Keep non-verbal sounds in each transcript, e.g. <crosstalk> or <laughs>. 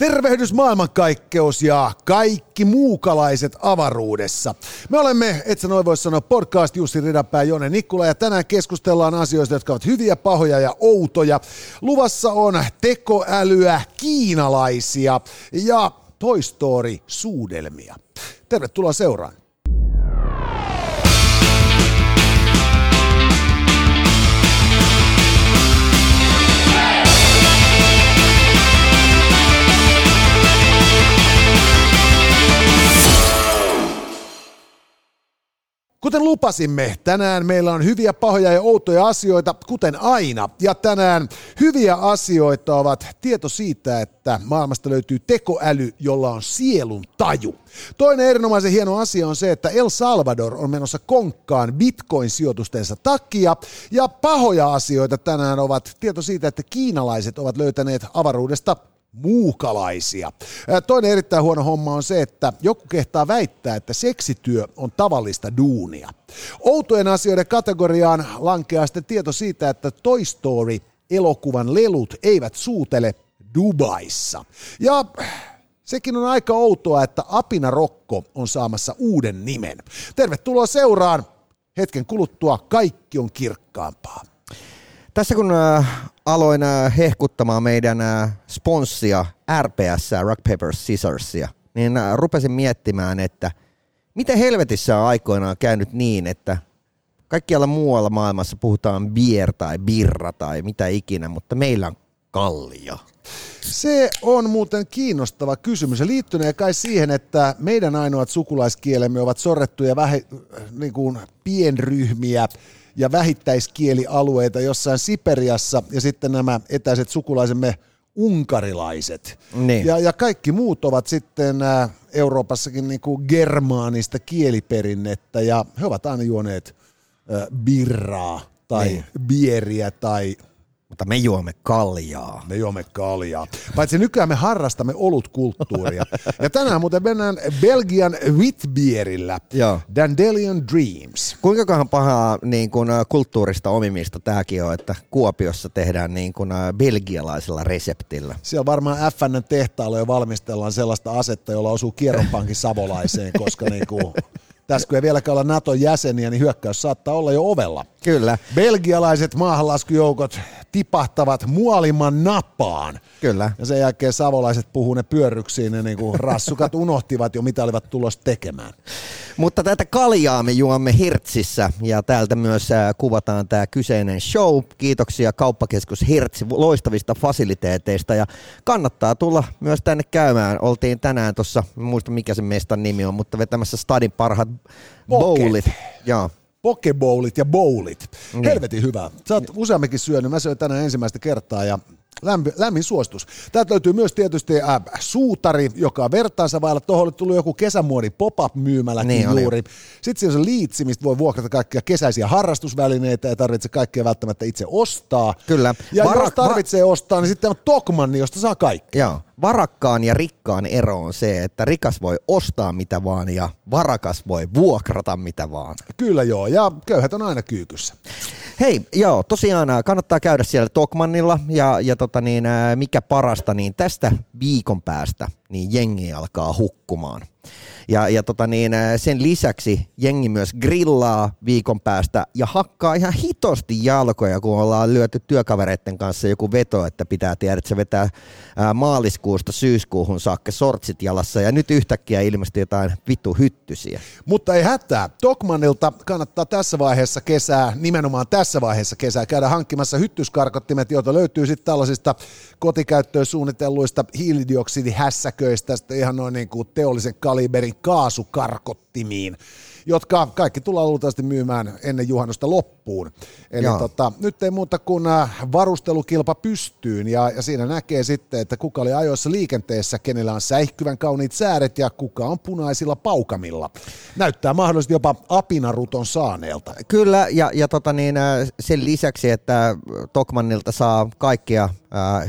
Tervehdys maailmankaikkeus ja kaikki muukalaiset avaruudessa. Me olemme, et sä noin voi sanoa, podcast Jussi Ridapää, Jone Nikkula ja tänään keskustellaan asioista, jotka ovat hyviä, pahoja ja outoja. Luvassa on tekoälyä, kiinalaisia ja Toy Story suudelmia. Tervetuloa seuraan. Kuten lupasimme, tänään meillä on hyviä, pahoja ja outoja asioita, kuten aina. Ja tänään hyviä asioita ovat tieto siitä, että maailmasta löytyy tekoäly, jolla on sielun taju. Toinen erinomaisen hieno asia on se, että El Salvador on menossa konkkaan bitcoin-sijoitustensa takia. Ja pahoja asioita tänään ovat tieto siitä, että kiinalaiset ovat löytäneet avaruudesta muukalaisia. Toinen erittäin huono homma on se, että joku kehtaa väittää, että seksityö on tavallista duunia. Outojen asioiden kategoriaan lankeaa sitten tieto siitä, että Toy Story elokuvan lelut eivät suutele Dubaissa. Ja sekin on aika outoa, että Apina Rokko on saamassa uuden nimen. Tervetuloa seuraan. Hetken kuluttua kaikki on kirkkaampaa. Tässä kun äh, aloin äh, hehkuttamaan meidän äh, sponssia RPS, Rock Paper Scissorsia, niin äh, rupesin miettimään, että miten helvetissä on aikoinaan käynyt niin, että kaikkialla muualla maailmassa puhutaan bier tai birra tai mitä ikinä, mutta meillä on kallia. Se on muuten kiinnostava kysymys. Se liittynee kai siihen, että meidän ainoat sukulaiskielemme ovat sorrettuja vähe, niin kuin pienryhmiä ja vähittäiskielialueita jossain Siperiassa ja sitten nämä etäiset sukulaisemme unkarilaiset. Niin. Ja, ja kaikki muut ovat sitten ä, Euroopassakin niin kuin germaanista kieliperinnettä ja he ovat aina juoneet ä, birraa tai Niin. bieriä tai Mutta me juomme kaljaa. me juomme kaljaa. Paitsi nykyään me harrastamme olutkulttuuria. Ja tänään muuten mennään Belgian Witbierillä. Joo. Dandelion Dreams. Kuinka pahaa niin kun, äh, kulttuurista omimista tämäkin on, että Kuopiossa tehdään niin kun, äh, belgialaisella reseptillä. Siellä varmaan FN tehtaalla jo valmistellaan sellaista asetta, jolla osuu kierronpankin savolaiseen, koska niinku, tässä kun ei vieläkään olla Naton jäseniä, niin hyökkäys saattaa olla jo ovella. Kyllä, Belgialaiset maahanlaskujoukot tipahtavat muoliman napaan. kyllä. Ja sen jälkeen savolaiset puhuu ne pyörryksiin ja niinku <laughs> rassukat unohtivat jo, mitä olivat tulossa tekemään. Mutta tätä kaljaa me juomme Hirtsissä ja täältä myös äh, kuvataan tämä kyseinen show. Kiitoksia kauppakeskus Hirtsi loistavista fasiliteeteista ja kannattaa tulla myös tänne käymään. Oltiin tänään tuossa, muista mikä se mestan nimi on, mutta vetämässä stadin parhaat bowlit. Joo. Pokebowlit ja bowlit. Niin. Helvetin hyvä. Sä oot useamminkin syönyt. Mä söin tänään ensimmäistä kertaa ja lämmin, lämmin suostus. Täältä löytyy myös tietysti äh, suutari, joka on vertaansa vailla. Tuohon oli tullut joku kesämuodin pop-up myymäläkin Niin oli. juuri. Sitten siinä on se liitsi, mistä voi vuokrata kaikkia kesäisiä harrastusvälineitä ja tarvitse kaikkea välttämättä itse ostaa. Kyllä. Ja Varak- jos tarvitsee ostaa, niin sitten on Tokmanni, josta saa kaikki. Joo. Varakkaan ja rikkaan ero on se, että rikas voi ostaa mitä vaan ja varakas voi vuokrata mitä vaan. Kyllä joo, ja köyhät on aina kyykyssä. Hei, joo, tosiaan ää, kannattaa käydä siellä Tokmannilla ja, ja tota niin, ää, mikä parasta, niin tästä viikon päästä niin jengi alkaa hukkumaan. Ja, ja tota niin, sen lisäksi jengi myös grillaa viikon päästä ja hakkaa ihan hitosti jalkoja, kun ollaan lyöty työkavereiden kanssa joku veto, että pitää tiedä, että se vetää ää, maaliskuusta syyskuuhun saakka sortsit jalassa ja nyt yhtäkkiä ilmestyy jotain vittu hyttysiä. Mutta ei hätää. Tokmanilta kannattaa tässä vaiheessa kesää, nimenomaan tässä vaiheessa kesää, käydä hankkimassa hyttyskarkottimet, joita löytyy sitten tällaisista kotikäyttöön suunnitelluista hiilidioksidihässäköistä, sitten ihan noin niin kuin teollisen kaliberin kaasukarkottimiin, jotka kaikki tullaan luultavasti myymään ennen juhannusta loppuun. Eli tota, nyt ei muuta kuin äh, varustelukilpa pystyyn ja, ja siinä näkee sitten, että kuka oli ajoissa liikenteessä, kenellä on säihkyvän kauniit sääret ja kuka on punaisilla paukamilla. Näyttää mahdollisesti jopa apinaruton saaneelta. Kyllä, ja, ja tota niin, ää, sen lisäksi, että Tokmannilta saa kaikkia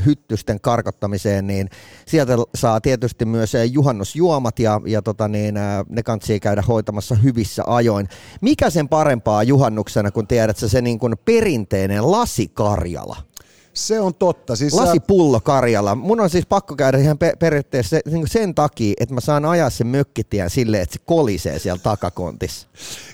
hyttysten karkottamiseen, niin sieltä saa tietysti myös juhannusjuomat, ja, ja tota niin, ne kantsii käydä hoitamassa hyvissä ajoin. Mikä sen parempaa juhannuksena, kun tiedät se niin kuin perinteinen lasikarjala? Se on totta. Siis Lasipullo Karjala. Mun on siis pakko käydä ihan pe- periaatteessa se, niin sen takia, että mä saan ajaa sen mökkitien silleen, että se kolisee siellä takakontissa.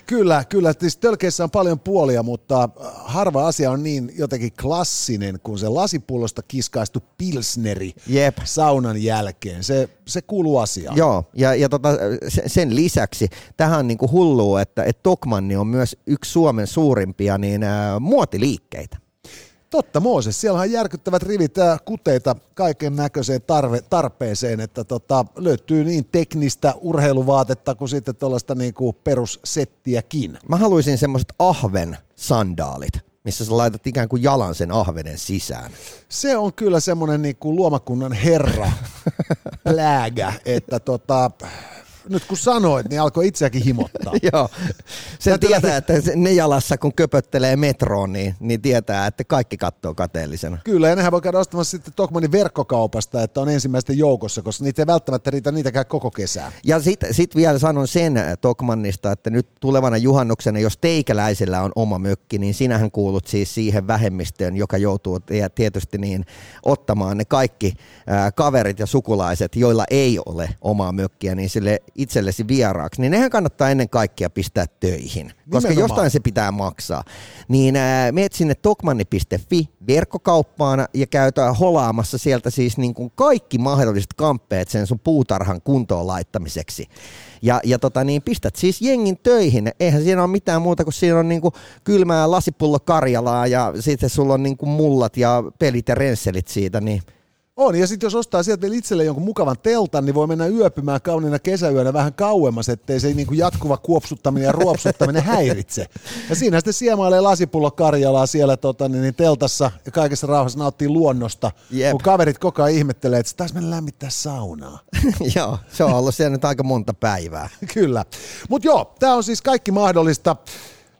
Kyllä, kyllä. Siis tölkeissä on paljon puolia, mutta äh, harva asia on niin jotenkin klassinen kuin se lasipullosta kiskaistu pilsneri Jep. saunan jälkeen. Se, se kuuluu asiaan. Joo, ja, ja tota, sen lisäksi tähän on niinku hullua, että, että Tokmanni on myös yksi Suomen suurimpia niin, ää, muotiliikkeitä. Totta Mooses, siellä on järkyttävät rivit kuteita kaiken näköiseen tarve, tarpeeseen, että tota, löytyy niin teknistä urheiluvaatetta kuin sitten tuollaista niinku perussettiäkin. Mä haluaisin semmoiset ahven sandaalit missä sä laitat ikään kuin jalan sen ahvenen sisään. Se on kyllä semmoinen niinku luomakunnan herra <laughs> pläägä, että tota, nyt kun sanoit, niin alkoi itseäkin himottaa. <laughs> Joo, sen tietää, että ne jalassa kun köpöttelee metroon, niin, niin tietää, että kaikki katsoo kateellisena. Kyllä, ja nehän voi käydä ostamassa sitten Tokmanin verkkokaupasta, että on ensimmäisten joukossa, koska niitä ei välttämättä riitä niitäkään koko kesää. Ja sitten sit vielä sanon sen Tokmannista, että nyt tulevana juhannuksena, jos teikäläisellä on oma mökki, niin sinähän kuulut siis siihen vähemmistöön, joka joutuu tietysti niin ottamaan ne kaikki kaverit ja sukulaiset, joilla ei ole omaa mökkiä, niin sille itsellesi vieraaksi, niin nehän kannattaa ennen kaikkea pistää töihin, koska Nimenomaan. jostain se pitää maksaa. Niin ää, meet sinne tokmanni.fi verkkokauppaan ja käytä holaamassa sieltä siis niin kuin kaikki mahdolliset kamppeet sen sun puutarhan kuntoon laittamiseksi. Ja, ja tota niin, pistät siis jengin töihin. Eihän siinä ole mitään muuta kuin siinä on niin kuin kylmää lasipullo Karjalaa ja sitten sulla on niin kuin mullat ja pelit ja rensselit siitä, niin – on, ja sitten jos ostaa sieltä vielä itselle jonkun mukavan teltan, niin voi mennä yöpymään kauniina kesäyönä vähän kauemmas, ettei se niinku jatkuva kuopsuttaminen ja ruopsuttaminen häiritse. Ja siinä sitten siemailee lasipullo Karjalaa siellä tota, niin, niin teltassa ja kaikessa rauhassa nauttii luonnosta, Jep. kun kaverit koko ajan ihmettelee, että taas mennä lämmittää saunaa. <laughs> joo, se on ollut siellä nyt aika monta päivää. Kyllä. Mutta joo, tämä on siis kaikki mahdollista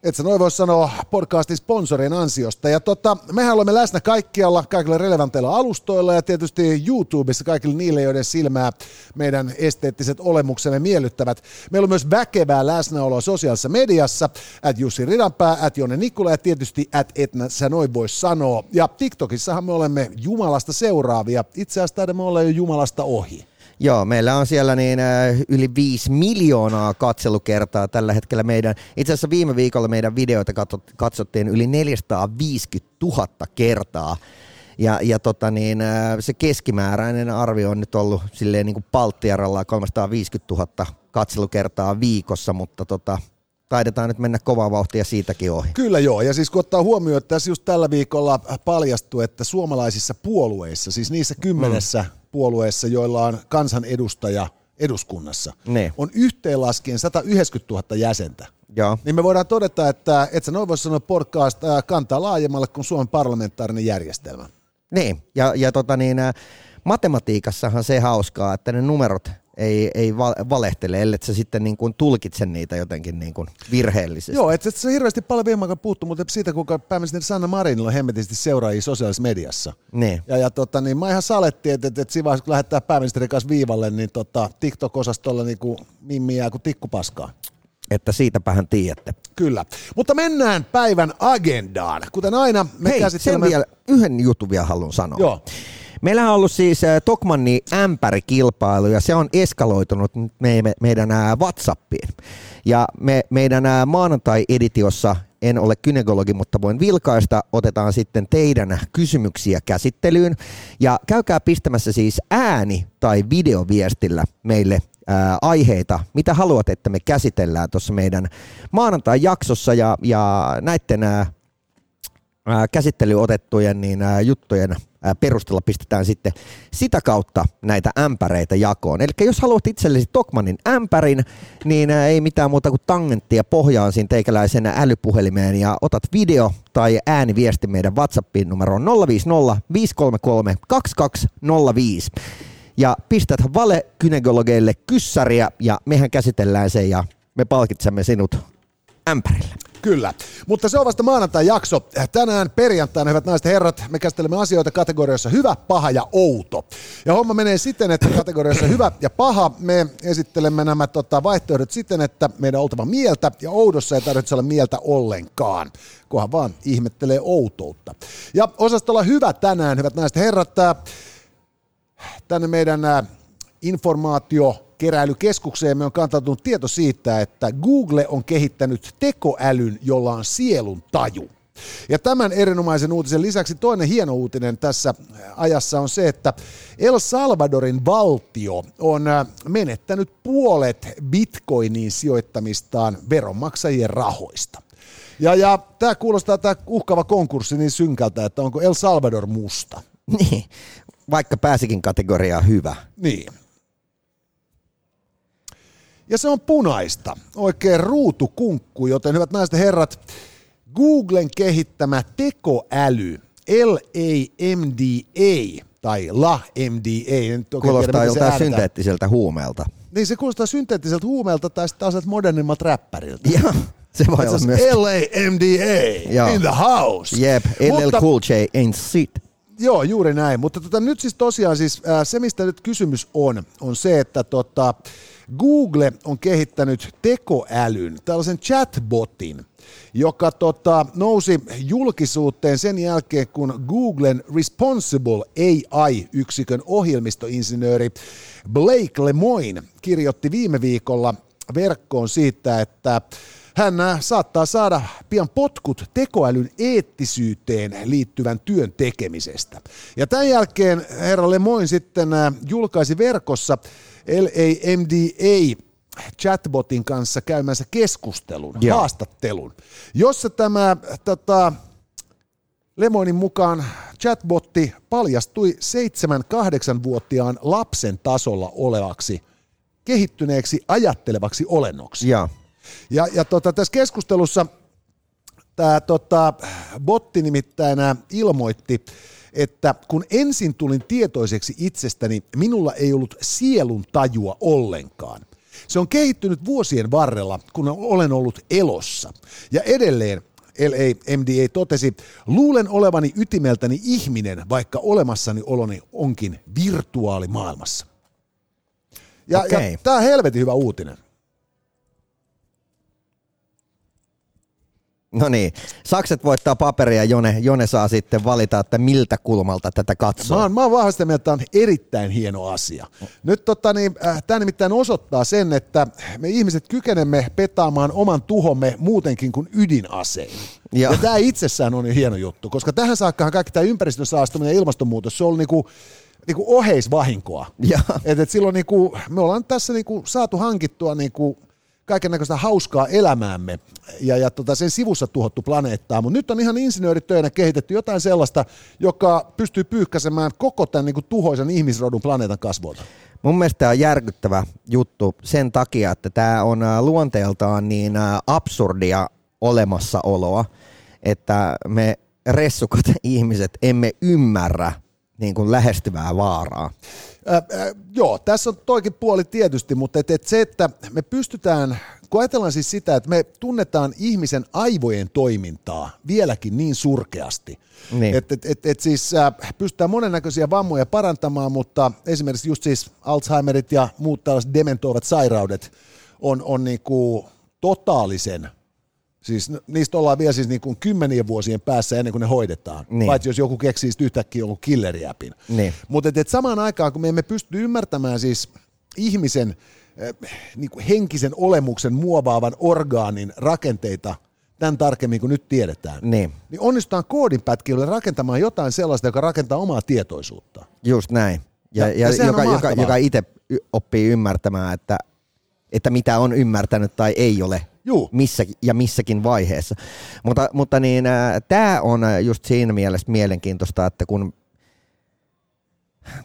et sä noin voi sanoa podcastin sponsorien ansiosta. Ja tota, mehän olemme läsnä kaikkialla, kaikilla relevanteilla alustoilla ja tietysti YouTubessa kaikille niille, joiden silmää meidän esteettiset olemuksemme miellyttävät. Meillä on myös väkevää läsnäoloa sosiaalisessa mediassa, at Jussi Ridanpää, at Jonne Nikula ja tietysti at Etnä sä noin voi sanoa. Ja TikTokissahan me olemme Jumalasta seuraavia. Itse asiassa taidamme olla jo Jumalasta ohi. Joo, meillä on siellä niin äh, yli 5 miljoonaa katselukertaa tällä hetkellä meidän. Itse asiassa viime viikolla meidän videoita katsottiin yli 450 000 kertaa. Ja, ja tota niin, äh, se keskimääräinen arvio on nyt ollut silleen niin kuin Palttiaralla 350 000 katselukertaa viikossa, mutta tota, taidetaan nyt mennä kovaa vauhtia siitäkin ohi. Kyllä joo, ja siis kun ottaa huomioon, että tässä just tällä viikolla paljastui, että suomalaisissa puolueissa, siis niissä kymmenessä mm puolueessa, joilla on kansanedustaja eduskunnassa, ne. on yhteenlaskien 190 000 jäsentä. Joo. Niin me voidaan todeta, että et sä noin voisi sanoa podcast kantaa laajemmalle kuin Suomen parlamentaarinen järjestelmä. Niin, ja, ja tota niin, matematiikassahan se hauskaa, että ne numerot ei, ei valehtele, ellei sä sitten niin kuin tulkitse niitä jotenkin niin kuin virheellisesti. Joo, että et se hirveästi paljon viime aikoina puuttu, mutta siitä kuinka pääministeri Sanna Marinilla on hemmetisti seuraajia sosiaalisessa mediassa. Niin. Ja, ja tota, niin mä ihan salettiin, että, että, että siinä vaiheessa kun lähettää pääministerin kanssa viivalle, niin tota, TikTok-osastolla niin kuin mimmi jää kuin tikkupaskaa. Että siitäpähän tiedätte. Kyllä. Mutta mennään päivän agendaan. Kuten aina me Hei, käsittelemme... sen vielä, yhden jutun vielä haluan sanoa. Joo. Meillä on ollut siis äh, Tokmanni ämpärikilpailu ja se on eskaloitunut me, meidän äh, WhatsAppiin. Ja me, meidän äh, maanantai-editiossa en ole kynekologi, mutta voin vilkaista. Otetaan sitten teidän kysymyksiä käsittelyyn. Ja käykää pistämässä siis ääni- tai videoviestillä meille ää, aiheita, mitä haluat, että me käsitellään tuossa meidän maanantai-jaksossa. Ja, ja näiden käsittelyotettujen niin, ää, juttujen perusteella pistetään sitten sitä kautta näitä ämpäreitä jakoon. Eli jos haluat itsellesi Tokmanin ämpärin, niin ei mitään muuta kuin tangenttia pohjaan siinä teikäläisen älypuhelimeen ja otat video tai ääniviesti meidän WhatsAppin numeroon 050 533 2205 ja pistät valekynekologeille kyssäriä ja mehän käsitellään sen ja me palkitsemme sinut ämpärillä. Kyllä, mutta se on vasta maanantai-jakso. Tänään perjantaina, hyvät naiset ja herrat, me käsittelemme asioita kategoriassa hyvä, paha ja outo. Ja homma menee siten, että kategoriassa hyvä ja paha me esittelemme nämä tota, vaihtoehdot siten, että meidän on oltava mieltä ja oudossa ei tarvitse olla mieltä ollenkaan. Kohan vaan ihmettelee outoutta. Ja osastolla hyvä tänään, hyvät naiset ja herrat, tänne meidän informaatio keräilykeskukseen me on kantautunut tieto siitä, että Google on kehittänyt tekoälyn, jolla on sielun taju. Ja tämän erinomaisen uutisen lisäksi toinen hieno uutinen tässä ajassa on se, että El Salvadorin valtio on äh, menettänyt puolet bitcoiniin sijoittamistaan veronmaksajien rahoista. Ja, ja tämä kuulostaa tämä uhkava konkurssi niin synkältä, että onko El Salvador musta. Niin, vaikka pääsikin kategoriaan hyvä. Niin. Ja se on punaista, oikein ruutukunkku, joten hyvät naiset ja herrat, Googlen kehittämä tekoäly, LAMDA, tai LaMDA. Kuulostaa joltain synteettiseltä huumeelta. Niin se kuulostaa synteettiseltä huumeelta tai sitten taas modernimmat räppäriltä. Joo, se voi olla myös. LAMDA in the house. Jep, LL Mutta, Cool J ain't sit. Joo, juuri näin. Mutta tota, nyt siis tosiaan siis, äh, se, mistä nyt kysymys on, on se, että tota, Google on kehittänyt tekoälyn, tällaisen chatbotin, joka tota, nousi julkisuuteen sen jälkeen, kun Googlen Responsible AI-yksikön ohjelmistoinsinööri Blake Lemoine kirjoitti viime viikolla verkkoon siitä, että hän saattaa saada pian potkut tekoälyn eettisyyteen liittyvän työn tekemisestä. Ja tämän jälkeen herra Lemoin sitten julkaisi verkossa LAMDA chatbotin kanssa käymänsä keskustelun, ja. haastattelun, jossa tämä tota, Lemoinin mukaan chatbotti paljastui 7-8-vuotiaan lapsen tasolla olevaksi kehittyneeksi ajattelevaksi olennoksi. Ja, ja, ja tota, tässä keskustelussa tämä tota, botti nimittäin ilmoitti, että kun ensin tulin tietoiseksi itsestäni, minulla ei ollut sielun tajua ollenkaan. Se on kehittynyt vuosien varrella, kun olen ollut elossa. Ja edelleen LAMDA totesi, luulen olevani ytimeltäni ihminen, vaikka olemassani oloni onkin virtuaalimaailmassa. Ja, okay. ja tämä on helvetin hyvä uutinen. No niin, Sakset voittaa paperia, Jone, Jone saa sitten valita, että miltä kulmalta tätä katsoo. Mä oon, mä oon vahvasti mieltä, että tämä on erittäin hieno asia. Nyt tota, niin, äh, tämä nimittäin osoittaa sen, että me ihmiset kykenemme petaamaan oman tuhomme muutenkin kuin ydinasein. Ja, ja tämä itsessään on jo hieno juttu, koska tähän saakkahan kaikki tämä ympäristön saastuminen ja ilmastonmuutos, se on niinku, niinku oheisvahinkoa. Ja. Et, et silloin niinku, me ollaan tässä niinku saatu hankittua niinku kaiken näköistä hauskaa elämäämme ja, ja tota sen sivussa tuhottu planeettaa, mutta nyt on ihan insinööritöinä kehitetty jotain sellaista, joka pystyy pyyhkäsemään koko tämän niin kuin tuhoisen ihmisrodun planeetan kasvoilta. Mun mielestä tämä on järkyttävä juttu sen takia, että tämä on äh, luonteeltaan niin äh, absurdia olemassaoloa, että me ressukat <laughs> ihmiset emme ymmärrä niin kuin lähestyvää vaaraa. Äh, äh, joo, tässä on toikin puoli tietysti, mutta et, et se, että me pystytään, kun ajatellaan siis sitä, että me tunnetaan ihmisen aivojen toimintaa vieläkin niin surkeasti, niin. että et, et, et siis äh, pystytään monennäköisiä vammoja parantamaan, mutta esimerkiksi just siis Alzheimerit ja muut tällaiset dementoivat sairaudet on, on niin kuin totaalisen Siis niistä ollaan vielä siis niin kuin kymmenien vuosien päässä ennen kuin ne hoidetaan. Niin. Paitsi jos joku keksii yhtäkkiä jonkun killeriäpin. Niin. Mutta et, et samaan aikaan, kun me emme pysty ymmärtämään siis ihmisen äh, niin kuin henkisen olemuksen muovaavan orgaanin rakenteita tämän tarkemmin kuin nyt tiedetään, niin, niin onnistutaan koodinpätkillä rakentamaan jotain sellaista, joka rakentaa omaa tietoisuutta. Just näin. Ja, ja, ja joka, joka, joka itse oppii ymmärtämään, että, että mitä on ymmärtänyt tai ei ole Juu. Missä, ja missäkin vaiheessa. Mutta, mutta niin, äh, tämä on just siinä mielessä mielenkiintoista, että kun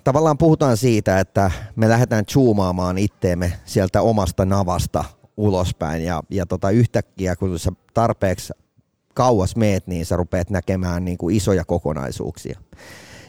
tavallaan puhutaan siitä, että me lähdetään zoomaamaan itteemme sieltä omasta navasta ulospäin ja, ja tota yhtäkkiä kun sä tarpeeksi kauas meet, niin sä rupeat näkemään niin kuin isoja kokonaisuuksia.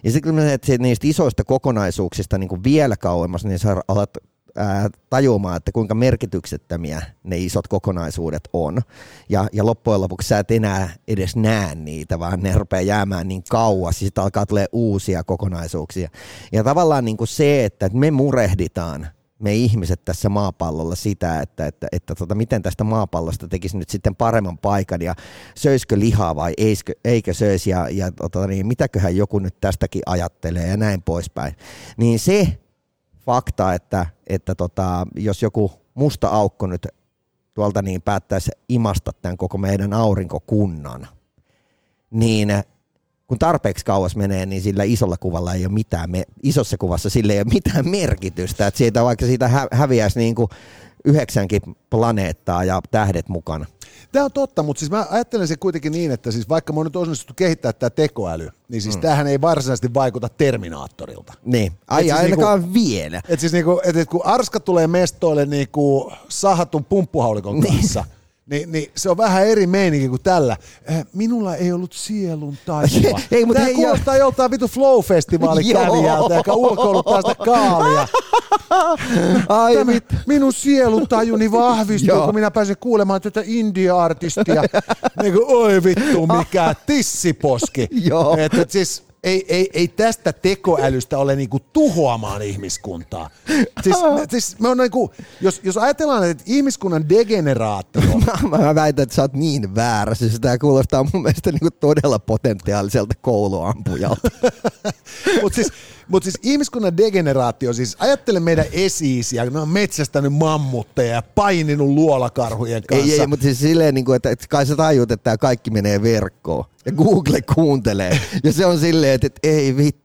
Ja sitten kun menet niistä isoista kokonaisuuksista niin kuin vielä kauemmas, niin sä alat ää, tajumaan, että kuinka merkityksettömiä ne isot kokonaisuudet on. Ja, ja loppujen lopuksi sä et enää edes näe niitä, vaan ne rupeaa jäämään niin kauas, sitten alkaa tulee uusia kokonaisuuksia. Ja tavallaan niin kuin se, että me murehditaan me ihmiset tässä maapallolla sitä, että, että, että tota, miten tästä maapallosta tekisi nyt sitten paremman paikan ja söisikö lihaa vai eiskö, eikö söisi ja, ja tota, niin, mitäköhän joku nyt tästäkin ajattelee ja näin poispäin. Niin se fakta, että, että tota, jos joku musta aukko nyt tuolta niin päättäisi imasta tämän koko meidän aurinkokunnan, niin kun tarpeeksi kauas menee, niin sillä isolla kuvalla ei ole mitään, me, isossa kuvassa sillä ei ole mitään merkitystä, että siitä, vaikka siitä hä, häviäisi niin kuin yhdeksänkin planeettaa ja tähdet mukana. Tämä on totta, mutta siis mä ajattelen se kuitenkin niin, että siis vaikka mä oon nyt onnistuttu kehittää tämä tekoäly, niin siis mm. tämähän ei varsinaisesti vaikuta Terminaattorilta. Niin, ai siis ainakaan niinku, vielä. Et siis niinku, et, et kun Arska tulee mestoille niinku sahatun pumppuhaulikon niin. kanssa, niin, <laughs> niin se on vähän eri meininki kuin tällä. Eh, minulla ei ollut sielun tajua. <laughs> ei, mutta Tämä hei, kuulostaa jo. joltain vitu Flow-festivaalin <laughs> kävijältä, joka ulkoiluttaa sitä kaalia. <laughs> Ai Tämä, minun sielun tajuni vahvistuu, kun minä pääsen kuulemaan tätä indie-artistia. niin kuin, oi vittu, mikä tissiposki. Joo. Että siis, ei, ei, ei tästä tekoälystä ole niinku tuhoamaan ihmiskuntaa. Siis, siis me on niinku, jos, jos ajatellaan, että ihmiskunnan degeneraatio... <laughs> mä, mä väitän, että sä oot niin väärä. Siis tämä kuulostaa mun mielestä niinku todella potentiaaliselta kouluampujalta. <laughs> Mutta siis, mut siis ihmiskunnan degeneraatio, siis ajattele meidän esiisiä, ne on metsästänyt mammutteja ja paininut luolakarhujen kanssa. Ei, ei mutta siis silleen, niin kuin, että, että kai sä tajut, että tämä kaikki menee verkkoon ja Google kuuntelee. Ja se on silleen, että, että ei vittu,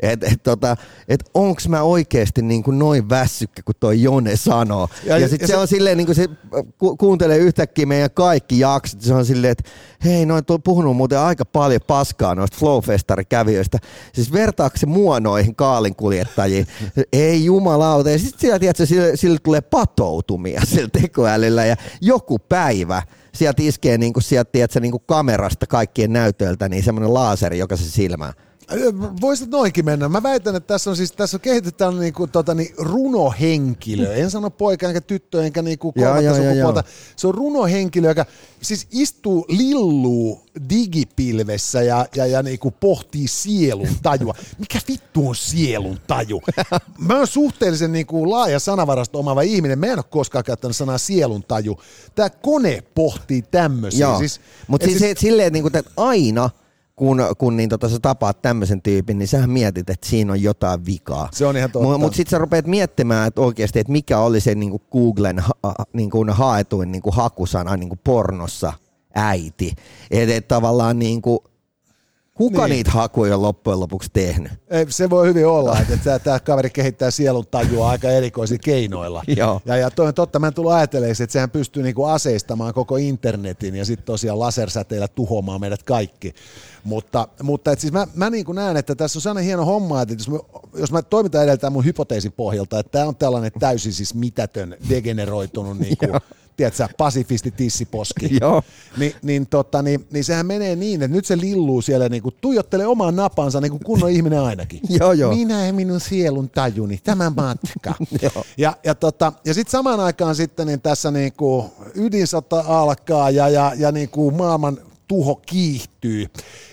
että, että, tota, että onks mä oikeasti niin kuin noin väsykkä, kun toi Jone sanoo. Ja, ja sitten se, se on silleen, niin kuin se ku, kuuntelee yhtäkkiä meidän kaikki jaksot. Se on silleen, että hei, noin on puhunut muuten aika paljon paskaa noista Flowfestari-kävijöistä. Siis vertaako se mua noihin kaalinkuljettajiin? <laughs> ei jumalauta. Ja sitten siellä, tiedätkö, sille, sille tulee patoutumia sillä tekoälyllä ja joku päivä – sieltä iskee niin kuin sieltä, tiedätkö, niin kuin kamerasta kaikkien näytöiltä niin semmoinen laaseri, joka se silmää. Voisit noinkin mennä. Mä väitän, että tässä on siis tässä on kehitetään niinku, tota, niin, runohenkilö. En sano poika enkä tyttö enkä niinku kolmatta sukupuolta. Se on runohenkilö, joka siis istuu, lilluu digipilvessä ja, ja, ja niinku pohtii sielun tajua. Mikä vittu on sielun taju? Mä oon suhteellisen niinku laaja sanavarasto omaava ihminen. Mä en ole koskaan käyttänyt sanaa sielun taju. Tää kone pohtii tämmöisiä. Siis, Mutta siis, siis, silleen, että, niinku, että aina kun, kun niin tota, sä tapaat tämmöisen tyypin, niin sä mietit, että siinä on jotain vikaa. Se on ihan totta. Mutta mut sitten sä rupeat miettimään että oikeasti, että mikä oli se niin kuin Googlen ha, niin kuin haetuin niin kuin hakusana niin kuin pornossa äiti. Että et tavallaan niin kuin, Kuka niin. niitä hakuja on loppujen lopuksi tehnyt? Ei, se voi hyvin olla, että tämä kaveri kehittää sielun tajua aika erikoisilla keinoilla. <laughs> Joo. Ja, ja toi on totta, mä en tullut ajatelemaan, että sehän pystyy niinku aseistamaan koko internetin ja sitten tosiaan lasersäteillä tuhoamaan meidät kaikki. Mutta, mutta et siis mä, mä niin kuin näen, että tässä on sellainen hieno homma, että jos, mä, jos mä toimitan edeltä mun hypoteesin pohjalta, että tämä on tällainen täysin siis mitätön, degeneroitunut <laughs> niin kuin, tiedätkö, pasifisti tissiposki, <laughs> Joo. Ni, niin, tota, niin, niin sehän menee niin, että nyt se lilluu siellä niin kuin, tuijottelee omaan napansa niin kuin kunnon ihminen ainakin. <laughs> joo, joo. Minä ja minun sielun tajuni, tämä matka. ja ja, tota, ja sitten samaan aikaan sitten niin tässä niin kuin ydinsota alkaa ja, ja, ja niin kuin maailman tuho kiihtyy.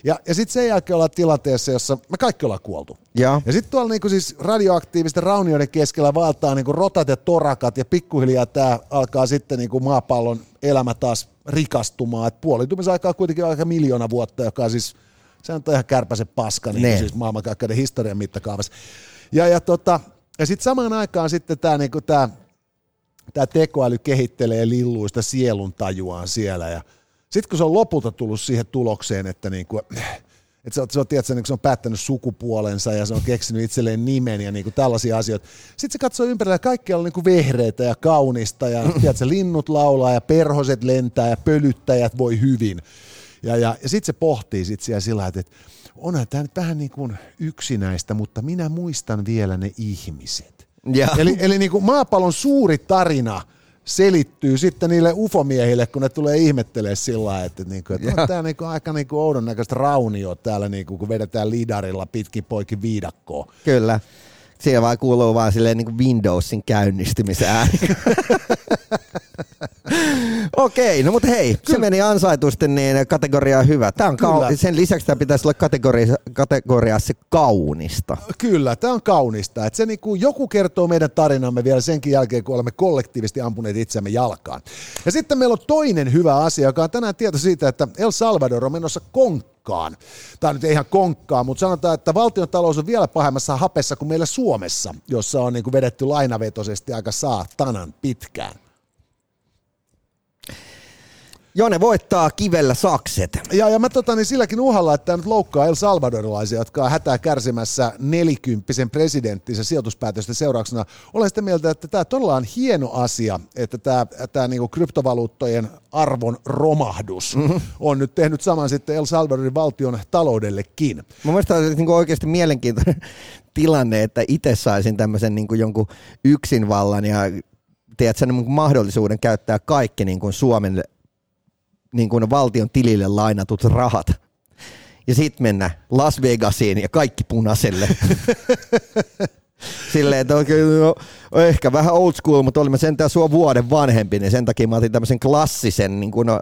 Ja, ja sitten sen jälkeen ollaan tilanteessa, jossa me kaikki ollaan kuoltu. Ja, ja sitten tuolla niinku siis radioaktiivisten raunioiden keskellä valtaa niinku rotat ja torakat ja pikkuhiljaa tämä alkaa sitten niinku maapallon elämä taas rikastumaan. Et puolitumisaikaa kuitenkin aika miljoona vuotta, joka on siis, se on ihan kärpäisen paska niin siis maailmankaikkeuden historian mittakaavassa. Ja, ja, tota, ja sitten samaan aikaan sitten tämä niinku tää, tää tekoäly kehittelee lilluista sielun tajuaan siellä ja sitten kun se on lopulta tullut siihen tulokseen, että niinku, että se on, se on, tiedätkö, niin se on päättänyt sukupuolensa ja se on keksinyt itselleen nimen ja niin kuin tällaisia asioita. Sitten se katsoo ympärillä ja kaikki on niin kuin vehreitä ja kaunista ja <laughs> tiedätkö, linnut laulaa ja perhoset lentää ja pölyttäjät voi hyvin. Ja, ja, ja sitten se pohtii sit siellä sillä että, että onhan tämä nyt vähän niin kuin yksinäistä, mutta minä muistan vielä ne ihmiset. Ja. Eli, eli niin kuin maapallon suuri tarina – selittyy sitten niille ufomiehille, kun ne tulee ihmettelee sillä että, niinku, että on tämä niinku aika niinku oudon näköistä raunio täällä, niinku, kun vedetään lidarilla pitkin poikin viidakkoa. Kyllä. Siellä vaan kuuluu vaan silleen niin kuin Windowsin käynnistymisen ääni. <laughs> Okei, no mutta hei, Kyllä. se meni ansaitusti, niin kategoria on hyvä. Tämä on kau- sen lisäksi tämä pitäisi olla kategoria, kategoriassa kaunista. Kyllä, tämä on kaunista. Et se niin kuin joku kertoo meidän tarinamme vielä senkin jälkeen, kun olemme kollektiivisesti ampuneet itseämme jalkaan. Ja sitten meillä on toinen hyvä asia, joka on tänään tieto siitä, että El Salvador on menossa konkkaan. Tämä nyt ei ihan konkkaa, mutta sanotaan, että valtion talous on vielä pahemmassa hapessa kuin meillä Suomessa, jossa on niin kuin vedetty lainavetoisesti aika saatanan pitkään. Jone voittaa kivellä sakset. Ja, ja mä tota, niin silläkin uhalla, että tämä nyt loukkaa El Salvadorilaisia, jotka on hätää kärsimässä nelikymppisen presidenttinsä sijoituspäätösten seurauksena. Olen sitä mieltä, että tämä todella on hieno asia, että tämä, tämä niin kryptovaluuttojen arvon romahdus mm-hmm. on nyt tehnyt saman sitten El Salvadorin valtion taloudellekin. Mä mielestä on niin oikeasti mielenkiintoinen tilanne, että itse saisin tämmöisen niin kuin jonkun yksinvallan ja tiedätkö, niin mahdollisuuden käyttää kaikki niin kuin Suomen niin kuin valtion tilille lainatut rahat. Ja sitten mennä Las Vegasiin ja kaikki punaiselle. <laughs> Silleen, että oikein, no, ehkä vähän old school, mutta olimme sentään sua vuoden vanhempi, niin sen takia mä otin tämmöisen klassisen niin kuin, no,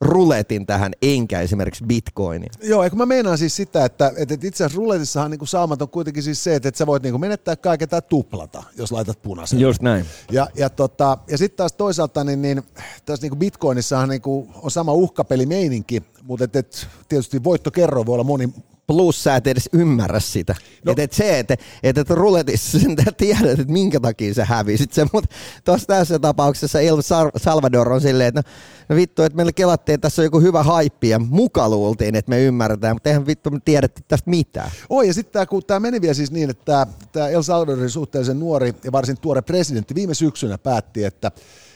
ruletin tähän, enkä esimerkiksi bitcoinin. Joo, eikö mä meinaan siis sitä, että, että itse asiassa ruletissahan niin saamat on kuitenkin siis se, että, että sä voit niin menettää kaiken tai tuplata, jos laitat punaisen. Just näin. Ja, ja, tota, ja sitten taas toisaalta, niin, niin tässä niin bitcoinissahan niin on sama uhkapelimeininki, mutta et, et, tietysti voittokerro voi olla moni, plus sä et edes ymmärrä sitä. No. Että et se, että et, et ruletissa sen tiedät, että minkä takia se hävisit se, mutta tuossa tässä tapauksessa El Salvador on silleen, että no, no vittu, että meillä kelattiin, että tässä on joku hyvä haippi ja muka luultiin, että me ymmärretään, mutta eihän vittu me tiedettiin tästä mitään. Oi, ja sitten tämä meni vielä siis niin, että tämä El Salvadorin suhteellisen nuori ja varsin tuore presidentti viime syksynä päätti, että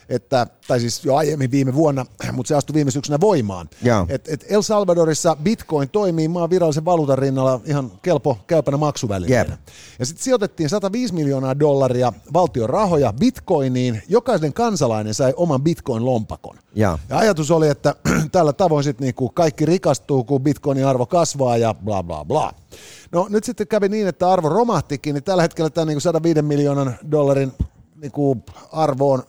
että, tai siis jo aiemmin viime vuonna, mutta se astui viime syksynä voimaan. Et, et El Salvadorissa Bitcoin toimii maan virallisen valuutan rinnalla ihan kelpo käypänä maksuvälineenä. Yep. Ja sitten sijoitettiin 105 miljoonaa dollaria valtion rahoja Bitcoiniin. Jokainen kansalainen sai oman Bitcoin-lompakon. Ja, ja ajatus oli, että <clears throat> tällä tavoin sitten niinku kaikki rikastuu, kun Bitcoinin arvo kasvaa ja bla bla bla. No nyt sitten kävi niin, että arvo romahtikin, niin tällä hetkellä tämä niinku 105 miljoonan dollarin niinku arvo on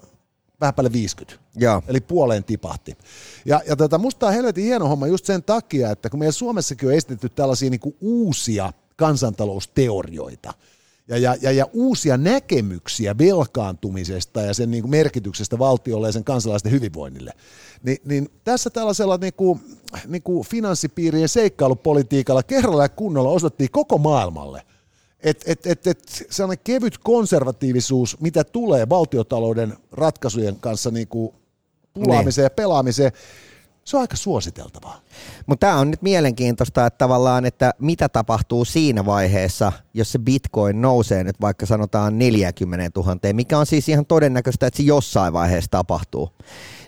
vähän päälle 50. Ja. Eli puoleen tipahti. Ja, ja tota, musta on helvetin hieno homma just sen takia, että kun meidän Suomessakin on esitetty tällaisia niin kuin uusia kansantalousteorioita, ja, ja, ja, ja uusia näkemyksiä velkaantumisesta ja sen niin kuin merkityksestä valtiolle ja sen kansalaisten hyvinvoinnille. Ni, niin tässä tällaisella niin kuin, niin kuin finanssipiirien seikkailupolitiikalla kerralla ja kunnolla osoittiin koko maailmalle, että et, et, et sellainen kevyt konservatiivisuus, mitä tulee valtiotalouden ratkaisujen kanssa niin kuin pulaamiseen niin. ja pelaamiseen, se on aika suositeltavaa. Mutta tämä on nyt mielenkiintoista, että tavallaan, että mitä tapahtuu siinä vaiheessa, jos se bitcoin nousee nyt vaikka sanotaan 40 000, mikä on siis ihan todennäköistä, että se jossain vaiheessa tapahtuu.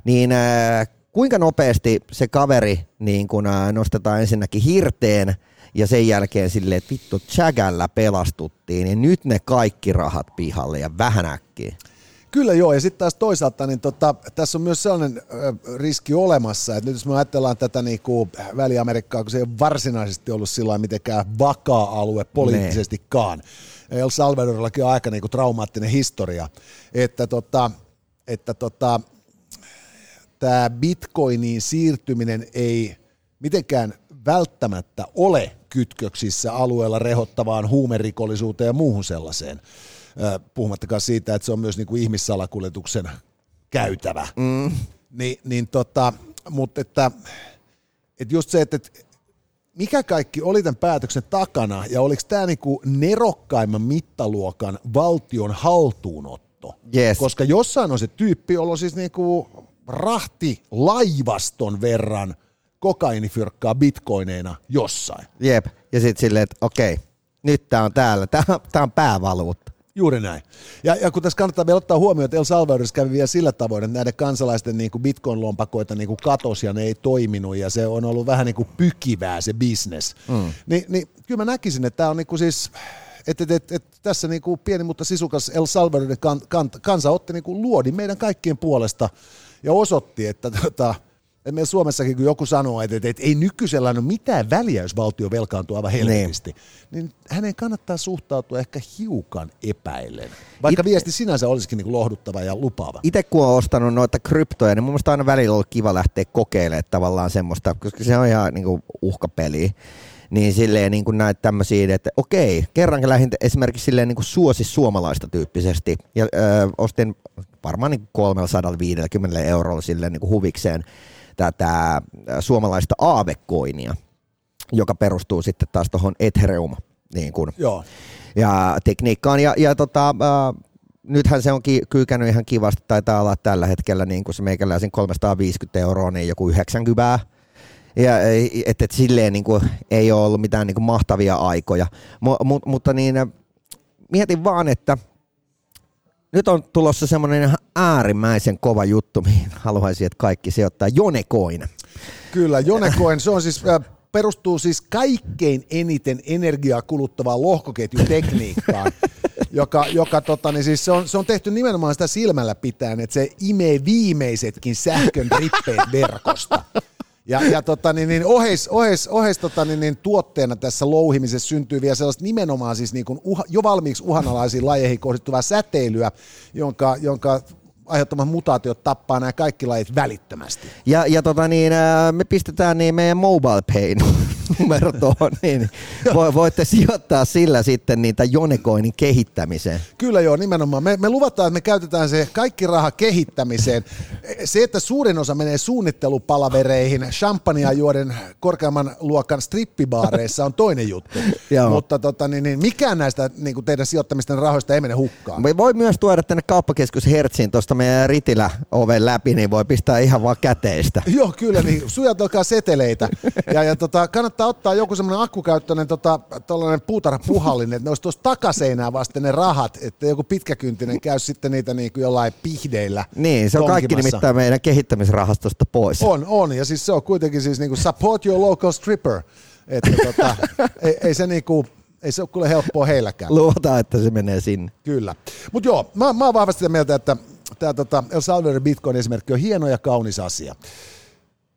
Niin äh, kuinka nopeasti se kaveri niin kun, äh, nostetaan ensinnäkin hirteen – ja sen jälkeen silleen, että vittu, Chagällä pelastuttiin, niin nyt ne kaikki rahat pihalle ja vähän äkkiä. Kyllä joo, ja sitten taas toisaalta niin tota, tässä on myös sellainen riski olemassa, että nyt jos me ajatellaan tätä niin kuin Väli-Amerikkaa, kun se ei ole varsinaisesti ollut sillä mitenkään vakaa alue poliittisestikaan. El Salvadorillakin on aika niin kuin traumaattinen historia, että, tota, että tota, tämä bitcoiniin siirtyminen ei mitenkään välttämättä ole kytköksissä alueella rehottavaan huumerikollisuuteen ja muuhun sellaiseen. Puhumattakaan siitä, että se on myös niin kuin ihmissalakuljetuksen käytävä. Mm. Ni, niin tota, mutta että, että just se, että, että mikä kaikki oli tämän päätöksen takana ja oliko tämä niinku nerokkaimman mittaluokan valtion haltuunotto? Yes. Koska jossain on se tyyppi, jolla on siis niinku rahti laivaston verran – kokainifyrkkaa bitcoineina jossain. Jep, ja sitten silleen, että okei, nyt tämä on täällä, tämä on päävaluutta. Juuri näin. Ja, ja kun tässä kannattaa vielä ottaa huomioon, että El Salvadorissa kävi vielä sillä tavoin, että näiden kansalaisten niin kuin bitcoin-lompakoita niin kuin katosi ja ne ei toiminut ja se on ollut vähän niin kuin pykivää se business. Mm. Ni, niin kyllä mä näkisin, että tämä on niin kuin siis, että et, et, et, tässä niin kuin pieni mutta sisukas El Salvadorin kan, kan, kansa otti niin kuin luodi meidän kaikkien puolesta ja osoitti, että tota, Et meillä Suomessakin, kun joku sanoo, että, että, ei nykyisellä ole mitään väliä, jos valtio velkaantuu aivan helvetisti, niin. niin hänen kannattaa suhtautua ehkä hiukan epäillen. Vaikka It... viesti sinänsä olisikin niin lohduttava ja lupaava. Itse kun olen ostanut noita kryptoja, niin mun mielestä aina välillä ollut kiva lähteä kokeilemaan tavallaan semmoista, koska se on ihan niin kuin uhkapeli niin silleen niin kuin näet tämmöisiä, että okei, kerrankin lähdin esimerkiksi silleen niin kuin suosi suomalaista tyyppisesti ja ö, ostin varmaan niin 350 eurolla silleen niin kuin huvikseen tätä suomalaista aavekoinia, joka perustuu sitten taas tuohon Ethereum niin kuin, Joo. ja tekniikkaan. Ja, ja tota, äh, nythän se on ki- kyykännyt ihan kivasti, taitaa olla tällä hetkellä niin kuin se meikäläisen 350 euroa, niin joku 90 ja että et silleen niin kuin, ei ole ollut mitään niin kuin mahtavia aikoja. M- mu- mutta niin, mietin vaan, että nyt on tulossa semmoinen äärimmäisen kova juttu, mihin haluaisin, että kaikki sijoittaa. Jonecoin. Kyllä, Jonecoin, se on siis äh, perustuu siis kaikkein eniten energiaa kuluttavaan lohkoketjutekniikkaan, <laughs> joka, joka tota, niin siis se, on, se on tehty nimenomaan sitä silmällä pitäen, että se imee viimeisetkin sähkön rippeet verkosta. Ja, ja tota, niin, niin oheis, oheis, oheis tota, niin, niin, tuotteena tässä louhimisessa syntyy vielä sellaista nimenomaan siis niin kuin uha, jo valmiiksi uhanalaisiin lajeihin kohdistuvaa säteilyä, jonka, jonka aiheuttamat mutaatiot tappaa nämä kaikki lajit välittömästi. Ja, ja tota niin, me pistetään niin meidän mobile pay numero tuohon, niin voitte sijoittaa sillä sitten niitä Jonecoinin kehittämiseen. Kyllä joo, nimenomaan. Me, me luvataan, että me käytetään se kaikki raha kehittämiseen. Se, että suurin osa menee suunnittelupalavereihin, champagnea juoden korkeamman luokan strippibaareissa on toinen juttu. <laughs> Mutta tota, niin, niin, mikään näistä niin kuin teidän sijoittamisten rahoista ei mene hukkaan. Me voi myös tuoda tänne kauppakeskus Hertsiin tuosta meidän Ritillä oven läpi, niin voi pistää ihan vaan käteistä. Joo, kyllä, niin sujatelkaa seteleitä. Ja, ja tota, kannattaa ottaa joku semmoinen akkukäyttöinen tota, puutarhapuhallinen, että ne olisi tuossa takaseinää vasten ne rahat, että joku pitkäkyntinen käy sitten niitä niin kuin jollain pihdeillä. Niin, se on kaikki nimittäin meidän kehittämisrahastosta pois. On, on, ja siis se on kuitenkin siis niin kuin support your local stripper. Että tota, <laughs> ei, ei se niin kuin, ei se ole kyllä helppoa heilläkään. Luotaan, että se menee sinne. Kyllä. Mutta joo, mä, mä oon vahvasti sitä mieltä, että tämä tota El Salvadorin Bitcoin-esimerkki on hieno ja kaunis asia.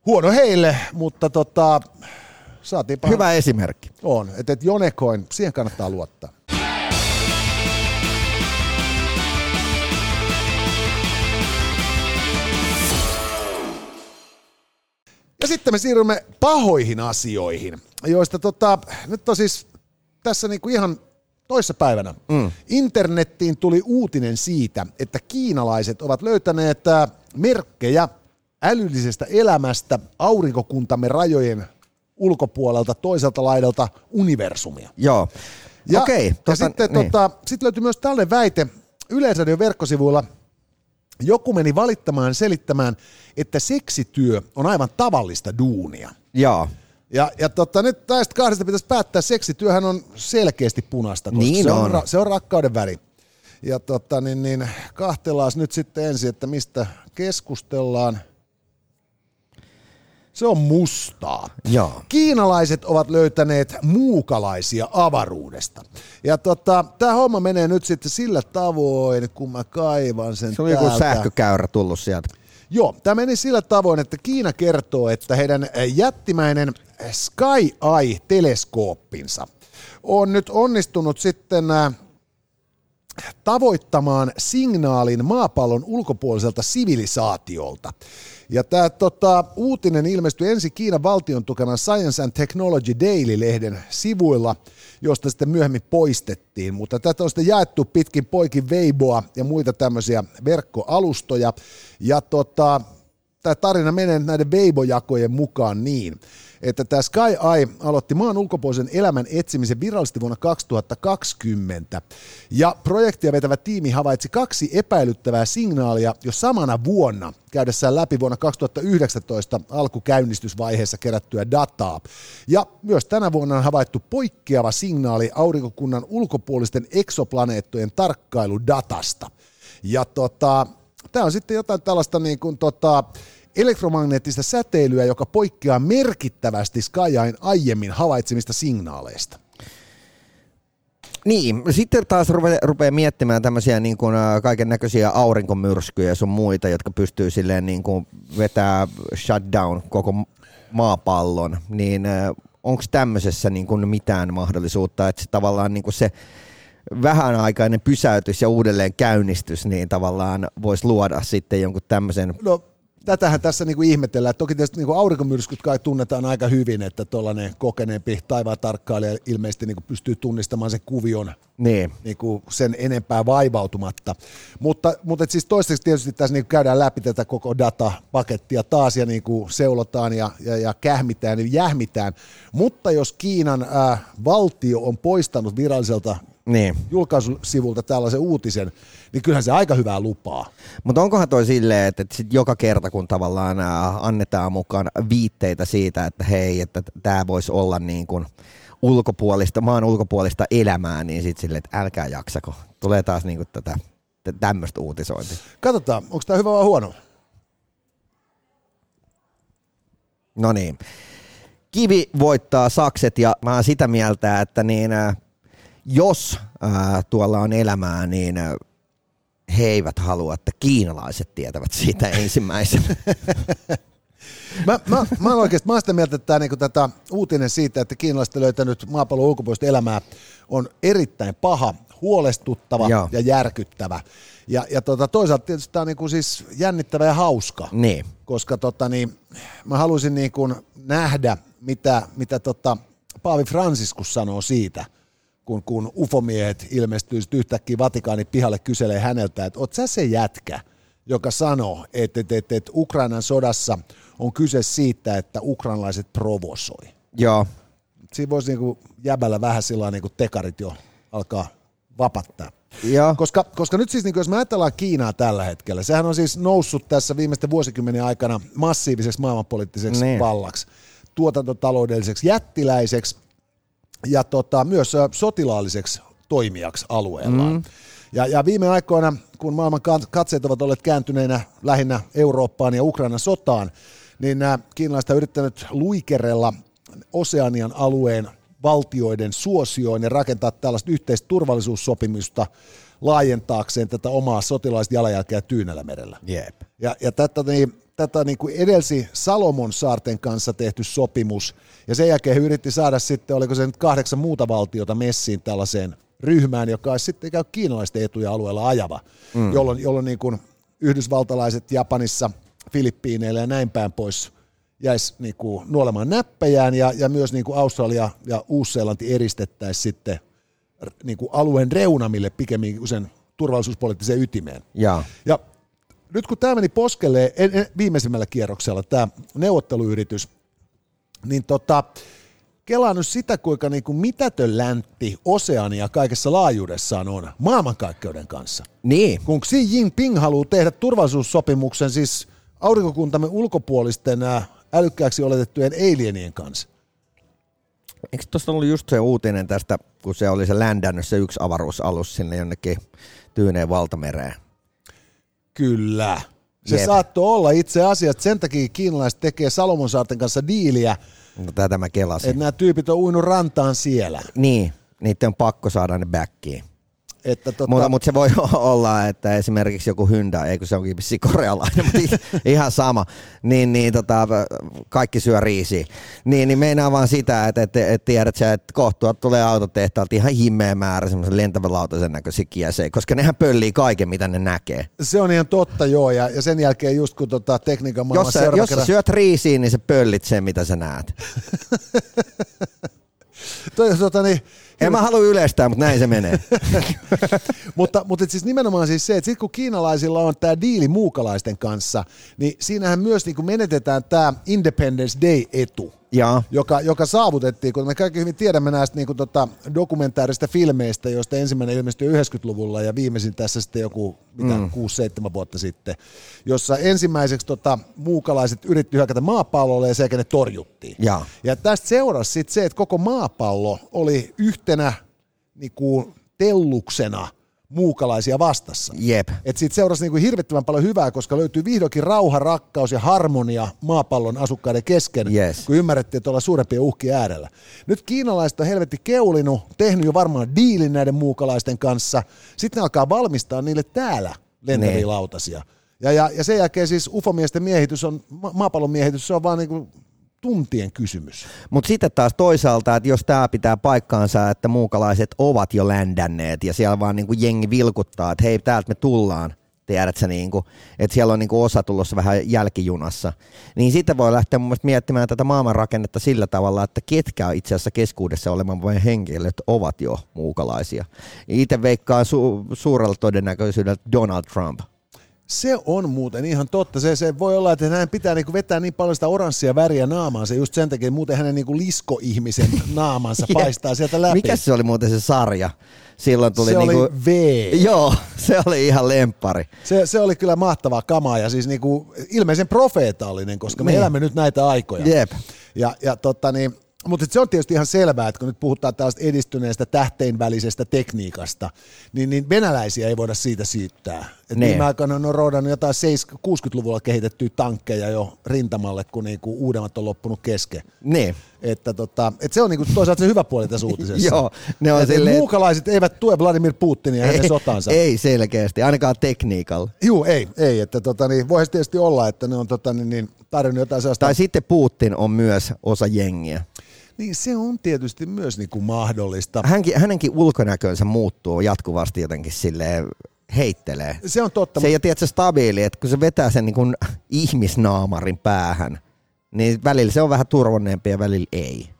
Huono heille, mutta tota, saatiin Hyvä esimerkki. On, että et Jonecoin, siihen kannattaa luottaa. Ja sitten me siirrymme pahoihin asioihin, joista tota, nyt on siis tässä niinku ihan toissa päivänä mm. internettiin tuli uutinen siitä, että kiinalaiset ovat löytäneet äh, merkkejä älyllisestä elämästä aurinkokuntamme rajojen ulkopuolelta toiselta laidalta universumia. Joo. Ja, Okei, ja tota, sitten niin. tota, sit löytyi myös tällainen väite Yleisradion verkkosivuilla. Joku meni valittamaan selittämään, että seksityö on aivan tavallista duunia. Joo. Ja, ja totta, nyt näistä kahdesta pitäisi päättää. Seksityöhän on selkeästi punaista, koska niin se, on. on. se on rakkauden väri. Ja totta, niin, niin, kahtelaan nyt sitten ensin, että mistä keskustellaan. Se on mustaa. Joo. Kiinalaiset ovat löytäneet muukalaisia avaruudesta. Ja tota, tämä homma menee nyt sitten sillä tavoin, kun mä kaivan sen Se on joku sähkökäyrä tullut sieltä. Joo, tämä meni sillä tavoin, että Kiina kertoo, että heidän jättimäinen Sky Eye-teleskooppinsa on nyt onnistunut sitten äh, tavoittamaan signaalin maapallon ulkopuoliselta sivilisaatiolta. Ja tämä tota, uutinen ilmestyi ensin Kiinan valtion tukeman Science and Technology Daily-lehden sivuilla, josta sitten myöhemmin poistettiin. Mutta tätä on sitten jaettu pitkin poikin Weiboa ja muita tämmöisiä verkkoalustoja. Ja tota, tämä tarina menee näiden Weibo-jakojen mukaan niin, että tämä Sky Eye aloitti maan ulkopuolisen elämän etsimisen virallisesti vuonna 2020. Ja projektia vetävä tiimi havaitsi kaksi epäilyttävää signaalia jo samana vuonna käydessään läpi vuonna 2019 alkukäynnistysvaiheessa kerättyä dataa. Ja myös tänä vuonna on havaittu poikkeava signaali aurinkokunnan ulkopuolisten eksoplaneettojen tarkkailudatasta. Ja tota, tämä on sitten jotain tällaista niin kuin tota, elektromagneettista säteilyä, joka poikkeaa merkittävästi Skyain aiemmin havaitsemista signaaleista. Niin, sitten taas rupeaa, rupeaa miettimään tämmöisiä niin kuin, kaiken näköisiä aurinkomyrskyjä ja sun muita, jotka pystyy silleen niin kuin vetää shutdown koko maapallon, niin onko tämmöisessä niin kuin mitään mahdollisuutta, että se tavallaan niin kuin se vähänaikainen pysäytys ja uudelleen käynnistys, niin tavallaan voisi luoda sitten jonkun tämmöisen... No tätähän tässä niinku ihmetellään. Toki tietysti niinku aurinkomyrskyt kai tunnetaan aika hyvin, että tuollainen kokeneempi taivaan tarkkailija ilmeisesti niinku pystyy tunnistamaan sen kuvion niin. Niinku sen enempää vaivautumatta. Mutta, mutta siis toistaiseksi tietysti tässä niinku käydään läpi tätä koko datapakettia taas ja niinku seulotaan ja, ja, ja kähmitään ja jähmitään. Mutta jos Kiinan äh, valtio on poistanut viralliselta niin. julkaisusivulta tällaisen uutisen, niin kyllähän se aika hyvää lupaa. Mutta onkohan toi silleen, että, sit joka kerta kun tavallaan annetaan mukaan viitteitä siitä, että hei, että tämä voisi olla niin kuin ulkopuolista, maan ulkopuolista elämää, niin sitten silleen, että älkää jaksako. Tulee taas niin kuin tätä tämmöistä uutisointia. Katsotaan, onko tämä hyvä vai huono? No niin. Kivi voittaa sakset ja mä oon sitä mieltä, että niin, jos ää, tuolla on elämää, niin he eivät halua, että kiinalaiset tietävät siitä <laughs> ensimmäisenä. mä, mä, mä, olen oikeasti, mä olen sitä mieltä, että tämä, niin tätä uutinen siitä, että kiinalaiset löytänyt maapallon ulkopuolista elämää on erittäin paha, huolestuttava Joo. ja järkyttävä. Ja, ja tota, toisaalta tietysti tämä on niin kuin siis jännittävä ja hauska, niin. koska tota, niin, mä haluaisin niin kuin nähdä, mitä, mitä tota, Paavi Franciscus sanoo siitä – kun, kun ufomiehet ilmestyy yhtäkkiä Vatikaanin pihalle kyselee häneltä, että oot sä se jätkä, joka sanoo, että, että, että, että Ukrainan sodassa on kyse siitä, että ukrainalaiset provosoi. Joo. Siinä voisi niin jäbällä vähän sillä niin tekarit jo alkaa vapattaa. Ja. Koska, koska nyt siis, niin jos me ajatellaan Kiinaa tällä hetkellä, sehän on siis noussut tässä viimeisten vuosikymmenen aikana massiiviseksi maailmanpoliittiseksi niin. vallaksi, tuotantotaloudelliseksi jättiläiseksi, ja tota, myös sotilaalliseksi toimijaksi alueellaan. Mm. Ja, ja viime aikoina, kun maailman katseet ovat olleet kääntyneinä lähinnä Eurooppaan ja Ukrainan sotaan, niin nämä kiinalaiset ovat yrittäneet luikerella Oseanian alueen valtioiden suosioon ja rakentaa tällaista yhteistä turvallisuussopimusta laajentaakseen tätä omaa sotilaista jalanjälkeä Tyynellämerellä. Yep. Ja, ja tätä, niin, tätä niin kuin edelsi Salomon saarten kanssa tehty sopimus, ja sen jälkeen he yritti saada sitten, oliko se nyt kahdeksan muuta valtiota messiin tällaiseen ryhmään, joka olisi sitten ikään kiinalaisten etuja alueella ajava, mm. jolloin, jolloin niin kuin yhdysvaltalaiset Japanissa, Filippiineillä ja näin päin pois jäisi niin kuin nuolemaan näppejään ja, ja myös niin kuin Australia ja Uus-Seelanti eristettäisiin sitten niin kuin alueen reunamille pikemminkin kuin sen turvallisuuspoliittiseen ytimeen. Ja, ja nyt kun tämä meni poskelle viimeisimmällä kierroksella, tämä neuvotteluyritys, niin tota, kelaan nyt sitä, kuinka niin kuin mitätön läntti Oseania kaikessa laajuudessaan on maailmankaikkeuden kanssa. Niin. Kun Xi Jinping haluaa tehdä turvallisuussopimuksen siis aurinkokuntamme ulkopuolisten älykkääksi oletettujen alienien kanssa. Eikö tuossa ollut just se uutinen tästä, kun se oli se ländännyt se yksi avaruusalus sinne jonnekin Tyyneen valtamereen? Kyllä. Se Jep. saattoi olla itse asiassa, sen takia kiinalaiset tekee Salomonsaarten kanssa diiliä. No tätä mä kelasin. Että nämä tyypit on uinut rantaan siellä. Niin, niiden on pakko saada ne backiin. Että tota... mutta, mutta se voi <laughs> olla, että esimerkiksi joku Hyundai, ei kun se onkin korealainen, mutta <laughs> ihan sama, niin, niin tota, kaikki syö riisiä. Niin, niin meinaa vaan sitä, että, että, että tiedät sä, että kohtua tulee autotehtaalta ihan himmeä määrä semmoisen lentävän lautasen näköisiä kiesejä, koska nehän pöllii kaiken, mitä ne näkee. Se on ihan totta, joo, ja, ja sen jälkeen just kun tota, tekniikan maailma... Jos sä, jos sä syöt riisiin, niin se pöllit sen, mitä sä näet. <laughs> Toi, tota, niin, en mä halua yleistää, mutta näin se menee. <laughs> mutta, mutta siis nimenomaan siis se, että sitten kun kiinalaisilla on tämä diili muukalaisten kanssa, niin siinähän myös niin menetetään tämä Independence Day-etu. Ja. Joka, joka saavutettiin, kun me kaikki hyvin tiedämme näistä niin kuin tota, dokumentaarista filmeistä, joista ensimmäinen ilmestyi 90-luvulla ja viimeisin tässä sitten joku mitä, mm. 6-7 vuotta sitten, jossa ensimmäiseksi tota, muukalaiset yritti hyökätä maapallolle ja sekä ne torjuttiin. Ja, ja tästä seurasi sitten se, että koko maapallo oli yhtenä niin kuin, telluksena muukalaisia vastassa. Jep. Et siitä seurasi niinku hirvittävän paljon hyvää, koska löytyy vihdoinkin rauha, rakkaus ja harmonia maapallon asukkaiden kesken, Yes. kun ymmärrettiin, että ollaan suurempien uhkien äärellä. Nyt kiinalaiset on helvetti keulinut, tehnyt jo varmaan diilin näiden muukalaisten kanssa. Sitten ne alkaa valmistaa niille täällä lentäviä lautasia. Ja, ja, ja sen jälkeen siis ufomiesten miehitys on, ma- maapallon miehitys, se on vaan niinku tuntien kysymys. Mutta sitten taas toisaalta, että jos tämä pitää paikkaansa, että muukalaiset ovat jo ländänneet ja siellä vaan niinku jengi vilkuttaa, että hei täältä me tullaan, tiedät sä niinku, että siellä on niinku osa tulossa vähän jälkijunassa, niin sitten voi lähteä mun mielestä miettimään tätä maailmanrakennetta sillä tavalla, että ketkä itse asiassa keskuudessa olevan vain henkilöt ovat jo muukalaisia. Itse veikkaan su- suurella todennäköisyydellä Donald Trump. Se on muuten ihan totta. Se, se voi olla, että hänen pitää niinku vetää niin paljon sitä oranssia väriä naamaansa just sen takia, että muuten hänen niinku liskoihmisen <laughs> naamansa <laughs> paistaa sieltä läpi. Mikä se oli muuten se sarja? Silloin tuli se niinku... oli V. Joo, <laughs> se oli ihan lempari. Se, se oli kyllä mahtavaa kamaa ja siis niinku ilmeisen profeetallinen, koska me Niin. elämme nyt näitä aikoja. Jep. Ja, ja totta niin, mutta se on tietysti ihan selvää, että kun nyt puhutaan tällaista edistyneestä tähtein välisestä tekniikasta, niin, niin venäläisiä ei voida siitä syyttää. Et Niin. viime aikoina on roodannut jotain 60-luvulla kehitettyä tankkeja jo rintamalle, kun niinku uudemmat on loppunut kesken. Niin. Että tota, et se on niinku toisaalta se hyvä puoli tässä uutisessa. <laughs> Joo, ne on Et silleen- Muukalaiset eivät tue Vladimir Putinia ja hänen sotansa. Ei selkeästi, ainakaan tekniikalla. Juu, ei, ei. Että tota, niin, voisi tietysti olla, että ne on tota, niin, niin, tarjonnut jotain sellaista. Tai sitten Putin on myös osa jengiä. Niin se on tietysti myös niin kuin mahdollista. Hänkin, hänenkin ulkonäkönsä muuttuu jatkuvasti jotenkin silleen heittelee. Se on totta. Se ei ole tietysti stabiili, että kun se vetää sen niin kuin ihmisnaamarin päähän, niin välillä se on vähän turvonneempi ja välillä ei.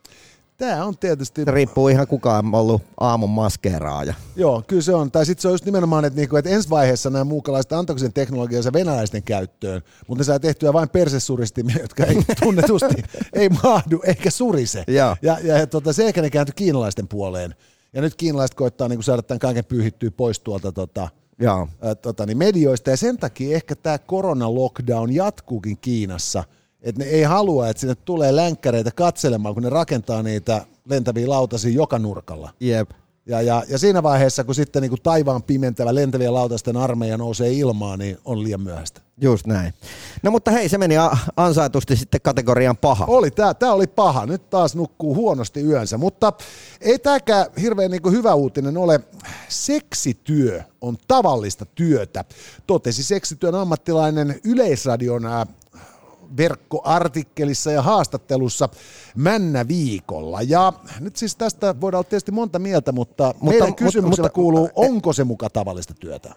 Tämä on tietysti, Se riippuu ihan kuka on ollut aamun maskeeraaja. joo, kyllä se on. Tai sitten se on just nimenomaan, että, niinku, että ensi vaiheessa nämä muukalaiset antoiko sen teknologiansa venäläisten käyttöön, mutta ne saa tehtyä vain persesuristimia, jotka ei <laughs> tunnetusti ei mahdu eikä surise. Joo. Ja, ja, ja tota, se ehkä ne kääntyi kiinalaisten puoleen. Ja nyt kiinalaiset koittaa niin saada tämän kaiken pyyhittyä pois tuolta tota, Joo. ä, tota, niin medioista, ja sen takia ehkä tämä korona-lockdown jatkuukin Kiinassa, että ne ei halua, että sinne tulee länkkäreitä katselemaan, kun ne rakentaa niitä lentäviä lautasia joka nurkalla. Jep. Ja, ja, ja siinä vaiheessa, kun sitten niin kuin taivaan pimentävä lentävien lautasten armeija nousee ilmaan, niin on liian myöhäistä. Just näin. No mutta hei, se meni ansaitusti sitten kategoriaan paha. Oli, tämä, tämä oli paha. Nyt taas nukkuu huonosti yönsä, mutta ei tämäkään hirveän niin hyvä uutinen ole. Seksityö on tavallista työtä, totesi seksityön ammattilainen Yleisradion verkkoartikkelissa ja haastattelussa Männä viikolla. Ja nyt siis tästä voidaan olla tietysti monta mieltä, mutta, mutta meidän kysymyksellä mutta- kuuluu, onko se muka tavallista työtä?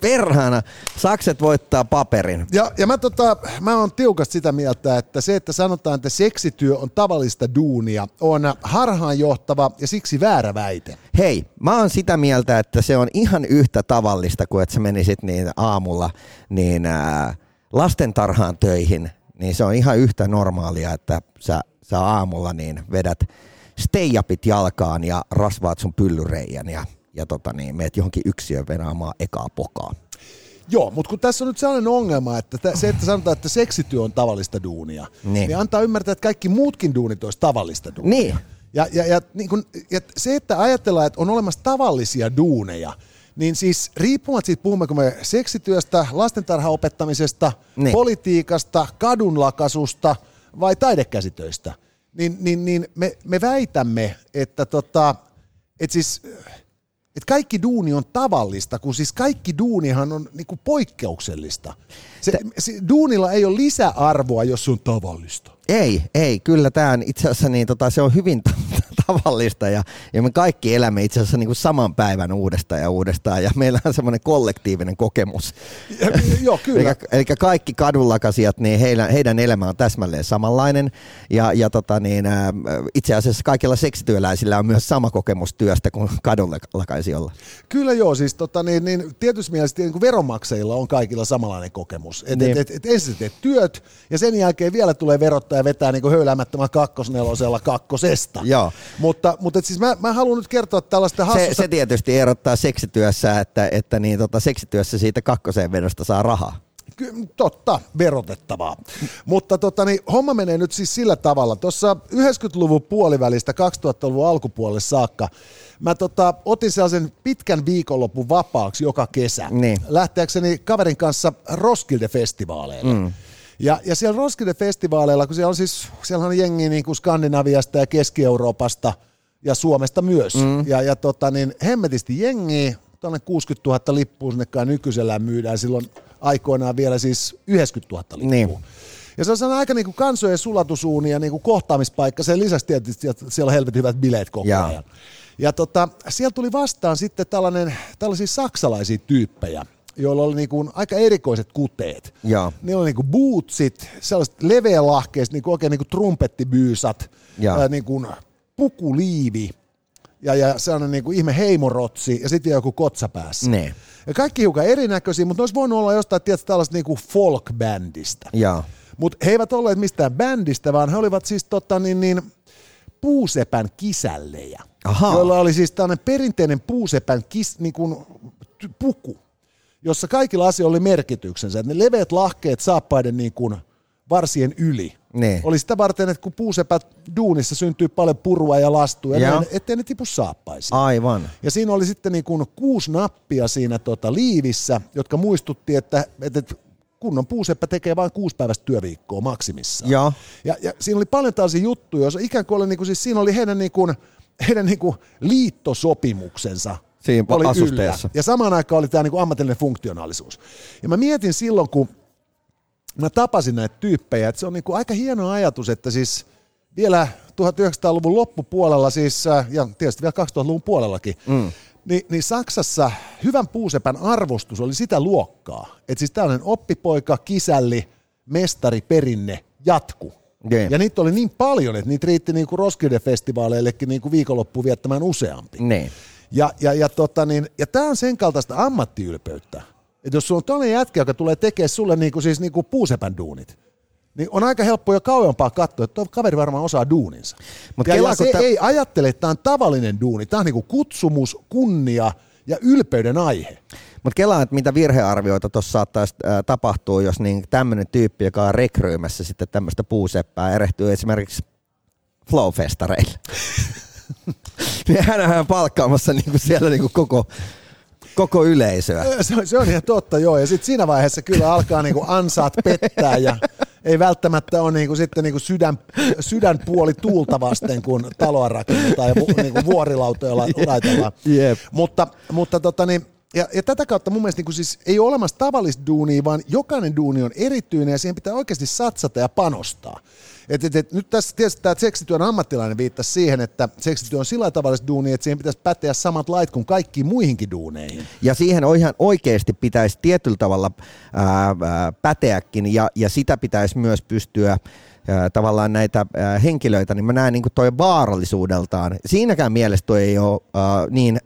Perhana, sakset voittaa paperin. Ja, ja mä, tota, mä oon tiukasti sitä mieltä, että se, että sanotaan, että seksityö on tavallista duunia, on harhaanjohtava ja siksi väärä väite. Hei, mä oon sitä mieltä, että se on ihan yhtä tavallista kuin että sä menisit niin aamulla niin ää, lastentarhaan töihin, niin se on ihan yhtä normaalia, että sä, sä aamulla niin vedät steijapit jalkaan ja rasvaat sun pyllyreijän ja, ja tota niin, meet johonkin yksiön venaamaan ekaa pokaa. Joo, mutta kun tässä on nyt sellainen ongelma, että tä- se, että sanotaan, että seksityö on tavallista duunia, niin, Niin. antaa ymmärtää, että kaikki muutkin duunit olisi tavallista duunia. Niin. Ja, ja, ja, niin kun, ja se, että ajatellaan, että on olemassa tavallisia duuneja, niin siis riippumatta siitä, puhummeko me seksityöstä, lastentarhaopettamisesta, niin. Niin. politiikasta, kadunlakasusta vai taidekäsitöistä, niin, niin, niin me, me väitämme, että tota, et siis, että kaikki duuni on tavallista, kun siis kaikki duunihan on niinku poikkeuksellista. Se, se, duunilla ei ole lisäarvoa, jos se on tavallista. Ei, ei, kyllä tämä itse asiassa niin, tota, se on hyvin tavallista ja, ja me kaikki elämme itse asiassa niin kuin saman päivän uudestaan ja uudestaan ja meillä on semmoinen kollektiivinen kokemus. Ja, joo, kyllä. Eli, eli kaikki kadunlakasijat, niin heidän, heidän elämä on täsmälleen samanlainen ja, ja tota, niin, ä, itse asiassa kaikilla seksityöläisillä on myös sama kokemus työstä kuin kadunlakaisijoilla. Kyllä joo, siis tota, niin, niin, tietysti mielessä niin kuin veronmaksajilla on kaikilla samanlainen kokemus. Et, Niin. et, et, et ensin teet työt ja sen jälkeen vielä tulee verottaja vetää niin kuin höyläämättömällä kakkosnelosella kakkosesta. Joo. Mutta, mutta et siis mä, mä haluan nyt kertoa tällaista Se, hassusta... se tietysti erottaa seksityössä, että, että niin, tota, seksityössä siitä kakkoseen vedosta saa rahaa. Ky- totta, verotettavaa. Mutta tota, niin, homma menee nyt siis sillä tavalla. Tuossa 90-luvun puolivälistä 2000-luvun alkupuolelle saakka mä tota, otin sellaisen pitkän viikonlopun vapaaksi joka kesä. Niin. Lähteäkseni kaverin kanssa Roskilde-festivaaleille. Mm. Ja, ja siellä Roskilde-festivaaleilla, kun siellä on siis, siellä on jengi niin kuin Skandinaviasta ja Keski-Euroopasta ja Suomesta myös. Mm. Ja, ja tota, niin, hemmetisti jengiä, tuonne 60 000 lippua sinne kai nykyisellään myydään, silloin aikoinaan vielä siis 90 000 lippua. Niin. Ja se on sellainen aika niin kuin kansojen sulatusuuni ja niin kuin kohtaamispaikka. Sen lisäksi tietysti että siellä on helvetin hyvät bileet koko ajan. Ja tota, siellä tuli vastaan sitten tällainen, tällaisia saksalaisia tyyppejä, joilla oli niin kuin aika erikoiset kuteet. Joo. Niillä oli niin kuin bootsit, sellaiset leveälahkeiset, niin kuin oikein niin kuin trumpettibyysat, ää, niin kuin pukuliivi ja, ja sellainen niin kuin ihme heimorotsi ja sitten joku kotsa päässä. Ne. Ja kaikki hiukan erinäköisiä, mutta ne olisi voinut olla jostain tietysti tällaista niin kuin folk-bändistä. Mutta he eivät olleet mistään bändistä, vaan he olivat siis tota, niin, niin, puusepän kisällejä, Ahaa. joilla oli siis tällainen perinteinen puusepän kis, niin kuin, puku, jossa kaikilla asioilla oli merkityksensä. Ne leveät lahkeet saappaiden niin kuin, varsien yli. Ne. Oli sitä varten, että kun puusepät duunissa syntyy paljon purua ja lastua, Joo. ja näin, ettei ne tipu saappaisiin. Aivan. Ja siinä oli sitten niin kuin kuusi nappia siinä tota liivissä, jotka muistutti, että, että kunnon puuseppä tekee vain kuusi päivästä työviikkoa maksimissaan. Joo. Ja, ja siinä oli paljon tällaisia juttuja, joissa ikään kuin oli, niin kuin, siis siinä oli heidän, niin kuin, heidän niin kuin liittosopimuksensa Siinä oli asusteessa. yllä. Ja samaan aikaan oli tämä niin kuin ammatillinen funktionaalisuus. Ja mä mietin silloin, kun mä tapasin näitä tyyppejä, että se on niin kuin aika hieno ajatus, että siis vielä 1900-luvun loppupuolella siis, äh, ja tietysti vielä 2000-luvun puolellakin, mm. niin, niin Saksassa hyvän puusepän arvostus oli sitä luokkaa, että siis tällainen oppipoika, kisälli, mestari, perinne jatku. Jee. Ja niitä oli niin paljon, että niitä riitti niinku Roskilde-festivaaleillekin niinku viikonloppuun viettämään useampi. Ne. Ja, ja, ja, tota niin, ja tämä on sen kaltaista ammattiylpeyttä, että jos sulla on toinen jätkä, joka tulee tekemään sulle niinku, siis niinku puusepän duunit, niin on aika helppo jo kauempaa katsoa, että tuo kaveri varmaan osaa duuninsa. Mut ja, se tä- ei ajattele, että tämä on tavallinen duuni, tämä on niinku kutsumus, kunnia ja ylpeyden aihe. Mutta kelaa, että mitä virhearvioita tuossa saattaisi tapahtua, jos niin tämmöinen tyyppi, joka on rekryymässä sitten tämmöistä puuseppää, erehtyy esimerkiksi Flowfestareille. <laughs> niin hänhän on palkkaamassa niinku siellä niinku koko, koko yleisöä. Se, on- se on ihan totta, joo. Ja sitten siinä vaiheessa kyllä alkaa niinku ansaat pettää ja ei välttämättä ole niinku sitten niinku sydän, sydänpuoli tuulta vasten, kun taloa rakennetaan ja vu, niinku vuorilautoja la- <laughs> laitellaan. Jep. Mutta, mutta tota niin, ja, ja tätä kautta mun mielestä niin siis ei ole olemassa tavallista duunia, vaan jokainen duuni on erityinen ja siihen pitää oikeasti satsata ja panostaa. Et, et, et, nyt tässä tietysti tämä seksityön ammattilainen viittasi siihen, että seksityö on sillä lailla tavallista duunia, että siihen pitäisi päteä samat lait kuin kaikkiin muihinkin duuneihin. Ja siihen on ihan oikeasti pitäisi tietyllä tavalla ää, päteäkin ja, ja sitä pitäisi myös pystyä tavallaan näitä henkilöitä, niin mä näen niin toi vaarallisuudeltaan. Siinäkään mielessä toi ei ole ää, niin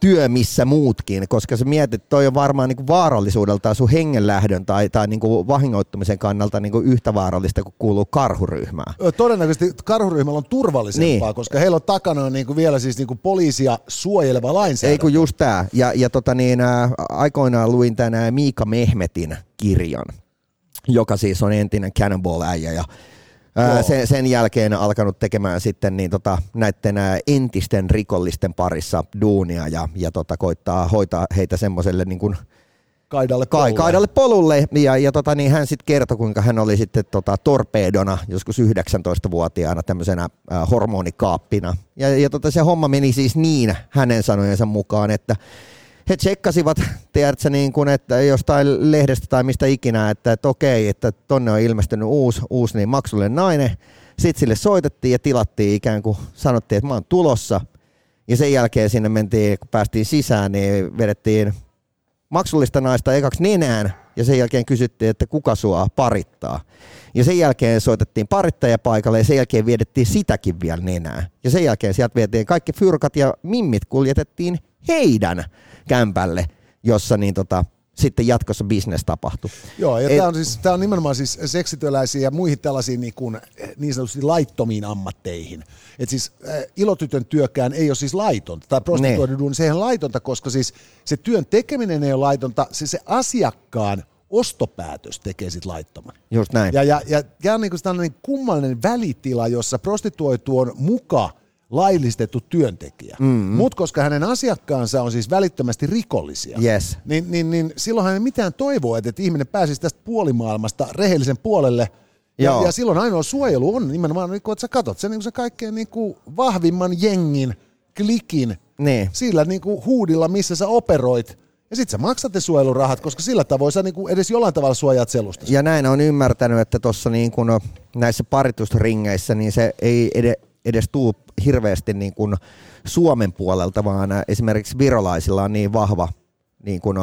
työ missä muutkin, koska sä mietit, että toi on varmaan niin vaarallisuudeltaan sun hengenlähdön tai, tai niin vahingoittumisen kannalta niin yhtä vaarallista kuin kuuluu karhuryhmään. Todennäköisesti karhuryhmällä on turvallisempaa, Niin. koska heillä on takanaan niin kuin vielä siis niin kuin poliisia suojeleva Ei lainsäädäntö. kun just tää. Ja, ja tota niin, ää, aikoinaan luin tänään Miika Mehmetin kirjan, joka siis on entinen Cannonball-äijä ja Joo. sen, sen jälkeen alkanut tekemään sitten niin tota, näiden entisten rikollisten parissa duunia ja, ja tota, koittaa hoitaa heitä semmoiselle niin kuin Kaidalle kai, polulle. kaidalle polulle ja, ja tota, niin hän sitten kertoi, kuinka hän oli sitten tota, torpeedona joskus 19-vuotiaana tämmöisenä äh, hormonikaappina. Ja, ja tota, se homma meni siis niin hänen sanojensa mukaan, että he tsekkasivat, <laughs> tiedätkö, niin kuin, että jostain lehdestä tai mistä ikinä, että, että okei, että tonne on ilmestynyt uusi, uusi niin maksullinen nainen. Sitten sille soitettiin ja tilattiin ikään kuin, sanottiin, että mä oon tulossa. Ja sen jälkeen sinne mentiin, kun päästiin sisään, niin vedettiin maksullista naista ekaksi nenään ja sen jälkeen kysyttiin, että kuka sua parittaa. Ja sen jälkeen soitettiin parittaja paikalle ja sen jälkeen viedettiin sitäkin vielä nenää. Ja sen jälkeen sieltä vietiin kaikki fyrkat ja mimmit kuljetettiin heidän kämpälle, jossa niin tota, sitten jatkossa business tapahtuu. Joo, ja tämä on, siis, tää on nimenomaan siis seksityöläisiin ja muihin tällaisiin niin, kuin, niin sanotusti laittomiin ammatteihin. Et siis äh, ilotytön työkään ei ole siis laitonta, tai prostituoidun duuni, se ei ole laitonta, koska siis se työn tekeminen ei ole laitonta, se, se asiakkaan ostopäätös tekee sit laittoman. Just näin. Ja, ja, ja, ja on niin kuin tällainen kummallinen välitila, jossa prostituoitu on muka laillistettu työntekijä. Mm-hmm. Mutta koska hänen asiakkaansa on siis välittömästi rikollisia, Yes. niin, niin, niin silloin hän ei mitään toivoa, että, että ihminen pääsisi tästä puolimaailmasta rehellisen puolelle. Ja, Joo. ja silloin ainoa suojelu on nimenomaan, niin kuin, että sä katot sen, niin kuin se kaikkein niin kuin vahvimman jengin, klikin, Niin. sillä niin kuin huudilla, missä sä operoit. Ja sit sä maksat ne suojelurahat, koska sillä tavoin sä niin kuin edes jollain tavalla suojaat selusta. Ja näin on ymmärtänyt, että tuossa niin kuin näissä paritusringeissä niin se ei ed- edes tuu hirveästi niin kuin Suomen puolelta, vaan esimerkiksi virolaisilla on niin vahva niin kuin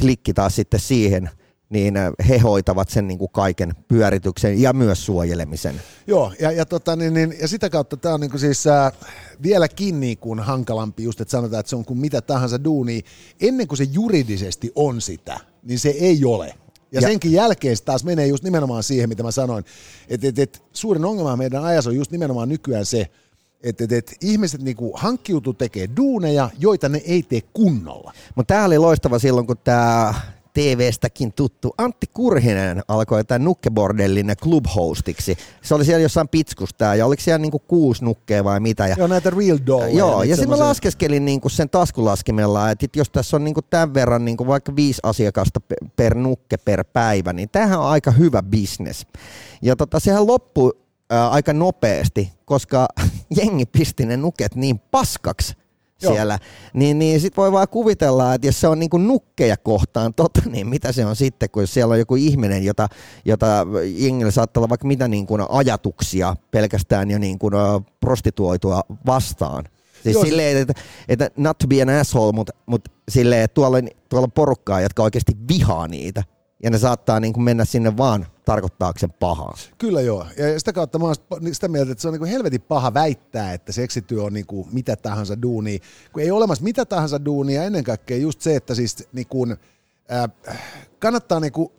klikki taas sitten siihen, niin he hoitavat sen niin kuin kaiken pyörityksen ja myös suojelemisen. Joo, ja, ja, tota, niin, niin, ja sitä kautta tämä on niin kuin siis äh, vieläkin niin kuin hankalampi just, että sanotaan, että se on kuin mitä tahansa duuni. Ennen kuin se juridisesti on sitä, niin se ei ole. Ja, ja senkin jälkeen se taas menee just nimenomaan siihen, mitä mä sanoin, että et, et, suurin ongelma meidän ajassa on just nimenomaan nykyään se, että et, et, ihmiset niinku hankkiutuu tekee duuneja, joita ne ei tee kunnolla. Mutta tämä oli loistava silloin, kun tämä TV-stäkin tuttu Antti Kurhinen alkoi tämän nukkebordellin clubhostiksi. Se oli siellä jossain pitskusta ja oliko siellä niinku kuusi nukkea vai mitä. Ja, Joo, näitä real dolleja. Joo, nyt ja sitten mä laskeskelin niinku sen taskulaskimella, että jos tässä on niinku tämän verran niinku vaikka viisi asiakasta pe- per nukke per päivä, niin tämähän on aika hyvä business. Ja tota, sehän loppui ää, aika nopeasti, koska <laughs> jengi pisti ne nuket niin paskaksi Joo. siellä, niin, niin sit voi vaan kuvitella, että jos se on niinku nukkeja kohtaan tota, niin mitä se on sitten, kun siellä on joku ihminen, jota, jota jengillä saattaa olla vaikka mitä niinku ajatuksia pelkästään jo niinku prostituoitua vastaan. Siis Joo, silleen, että, että not to be an asshole, mutta mut silleen, että tuolla, tuolla on porukkaa, jotka oikeasti vihaa niitä. Ja ne saattaa niin kuin mennä sinne vaan tarkoittaakseen pahaa. Kyllä joo. Ja sitä kautta mä oon sitä mieltä, että se on niin helvetin paha väittää, että seksityö on niin kuin mitä tahansa duunia. Kun ei ole olemassa mitä tahansa duunia, ennen kaikkea just se, että siis niin kuin, äh, kannattaa niin kuin,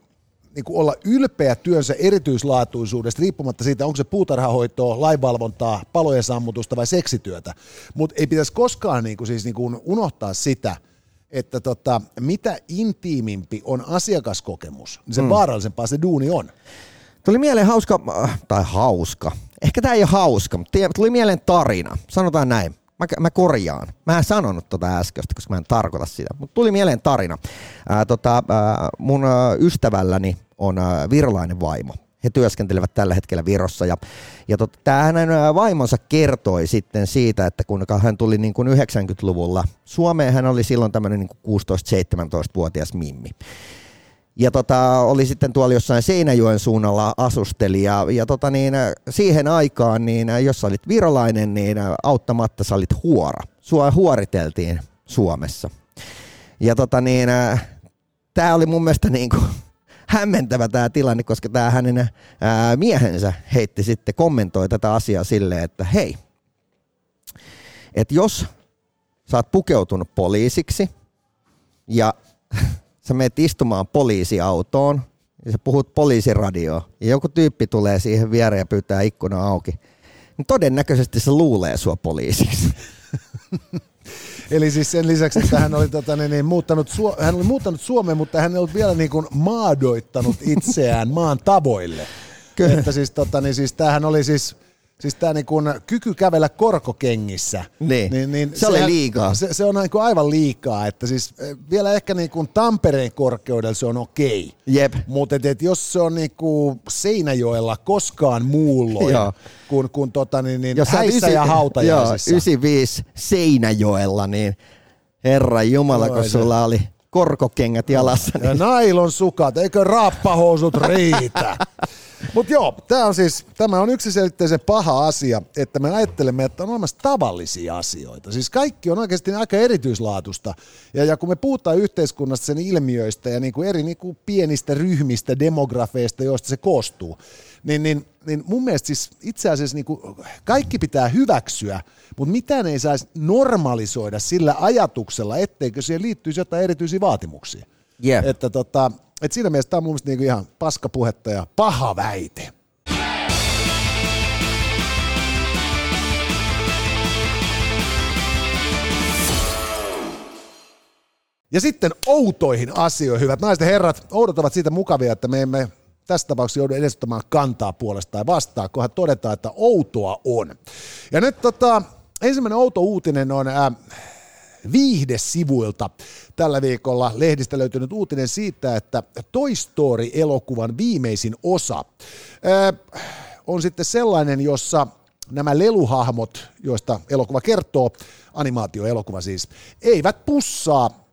niin kuin olla ylpeä työnsä erityislaatuisuudesta, riippumatta siitä, onko se puutarhahoitoa, lainvalvontaa, palojen sammutusta vai seksityötä. Mutta ei pitäisi koskaan niin kuin, siis niin kuin unohtaa sitä, että tota, mitä intiimimpi on asiakaskokemus, niin se mm. vaarallisempaa se duuni on. Tuli mieleen hauska, äh, tai hauska, ehkä tämä ei ole hauska, mutta tuli mieleen tarina. Sanotaan näin. Mä, mä korjaan. Mä en sanonut tota äskeistä, koska mä en tarkoita sitä. Mutta tuli mieleen tarina. Ää, tota, ää, mun ää, ystävälläni on ää, virolainen vaimo. He työskentelevät tällä hetkellä Virossa. Ja, ja tota, hänen vaimonsa kertoi sitten siitä, että kun hän tuli niin kuin 90-luvulla Suomeen, hän oli silloin tämmöinen niin 16-17-vuotias mimmi. Ja tota, oli sitten tuolla jossain Seinäjoen suunnalla asusteli ja, ja tota niin, siihen aikaan, niin jos sä olit virolainen, niin auttamatta sä olit huora. Sua huoriteltiin Suomessa. Ja tota niin, tämä oli mun mielestä niin kuin hämmentävä tämä tilanne, koska tämä hänen ää, miehensä heitti sitten, kommentoi tätä asiaa silleen, että hei, että jos sä oot pukeutunut poliisiksi ja <laughs> sä menet istumaan poliisiautoon ja sä puhut poliisiradioon ja joku tyyppi tulee siihen viereen ja pyytää ikkuna auki, niin todennäköisesti se luulee sua poliisiksi. <laughs> Eli siis sen lisäksi, että hän oli, tota, niin, niin, muuttanut, Suo- hän oli muuttanut Suomeen, mutta hän ei ollut vielä niin kuin maadoittanut itseään maan tavoille. Kyllä. Että siis, tota, niin, siis tämähän oli siis, siis tämä niin kuin kyky kävellä korkokengissä. Niin. Se oli liikaa. Se, se on niin kuin aivan liikaa, että siis eh, vielä ehkä niin kuin Tampereen korkeudella se on okei. Jep. Mutta et, et jos se on niinku Seinäjoella koskaan muulloin Joo. kuin, kuin tota, niin, niin Jos häissä ysi- ja hautajaisissa. Joo, 95 Seinäjoella, niin herra Jumala, kun se- sulla oli korkokengät jalassa. Ja Niin. nailon sukat, eikö rappahousut riitä? <laughs> Mutta joo, tämä on siis, tämä on yksiselitteisen paha asia, että me ajattelemme, että on olemassa tavallisia asioita. Siis kaikki on oikeasti aika erityislaatusta. Ja, ja kun me puhutaan yhteiskunnasta sen ilmiöistä ja niin kuin eri niin kuin pienistä ryhmistä, demografeista, joista se koostuu, niin, niin, niin mun mielestä siis itse asiassa niin kuin kaikki pitää hyväksyä, mutta mitään ei saisi normalisoida sillä ajatuksella, etteikö siihen liittyisi jotain erityisiä vaatimuksia. Yeah. Että tota, et siinä mielessä tämä on mun mielestä niinku ihan paskapuhetta ja paha väite. Ja sitten outoihin asioihin, hyvät naiset ja herrat. Oudot ovat siitä mukavia, että me emme tässä tapauksessa joudu edes ottamaan kantaa puolesta tai vastaan, kunhan todetaan, että outoa on. Ja nyt tota, ensimmäinen outo uutinen on äh, viihdesivuilta tällä viikolla lehdistä löytynyt uutinen siitä, että Toy Story-elokuvan viimeisin osa äh, on sitten sellainen, jossa nämä leluhahmot, joista elokuva kertoo, animaatioelokuva siis, eivät pussaa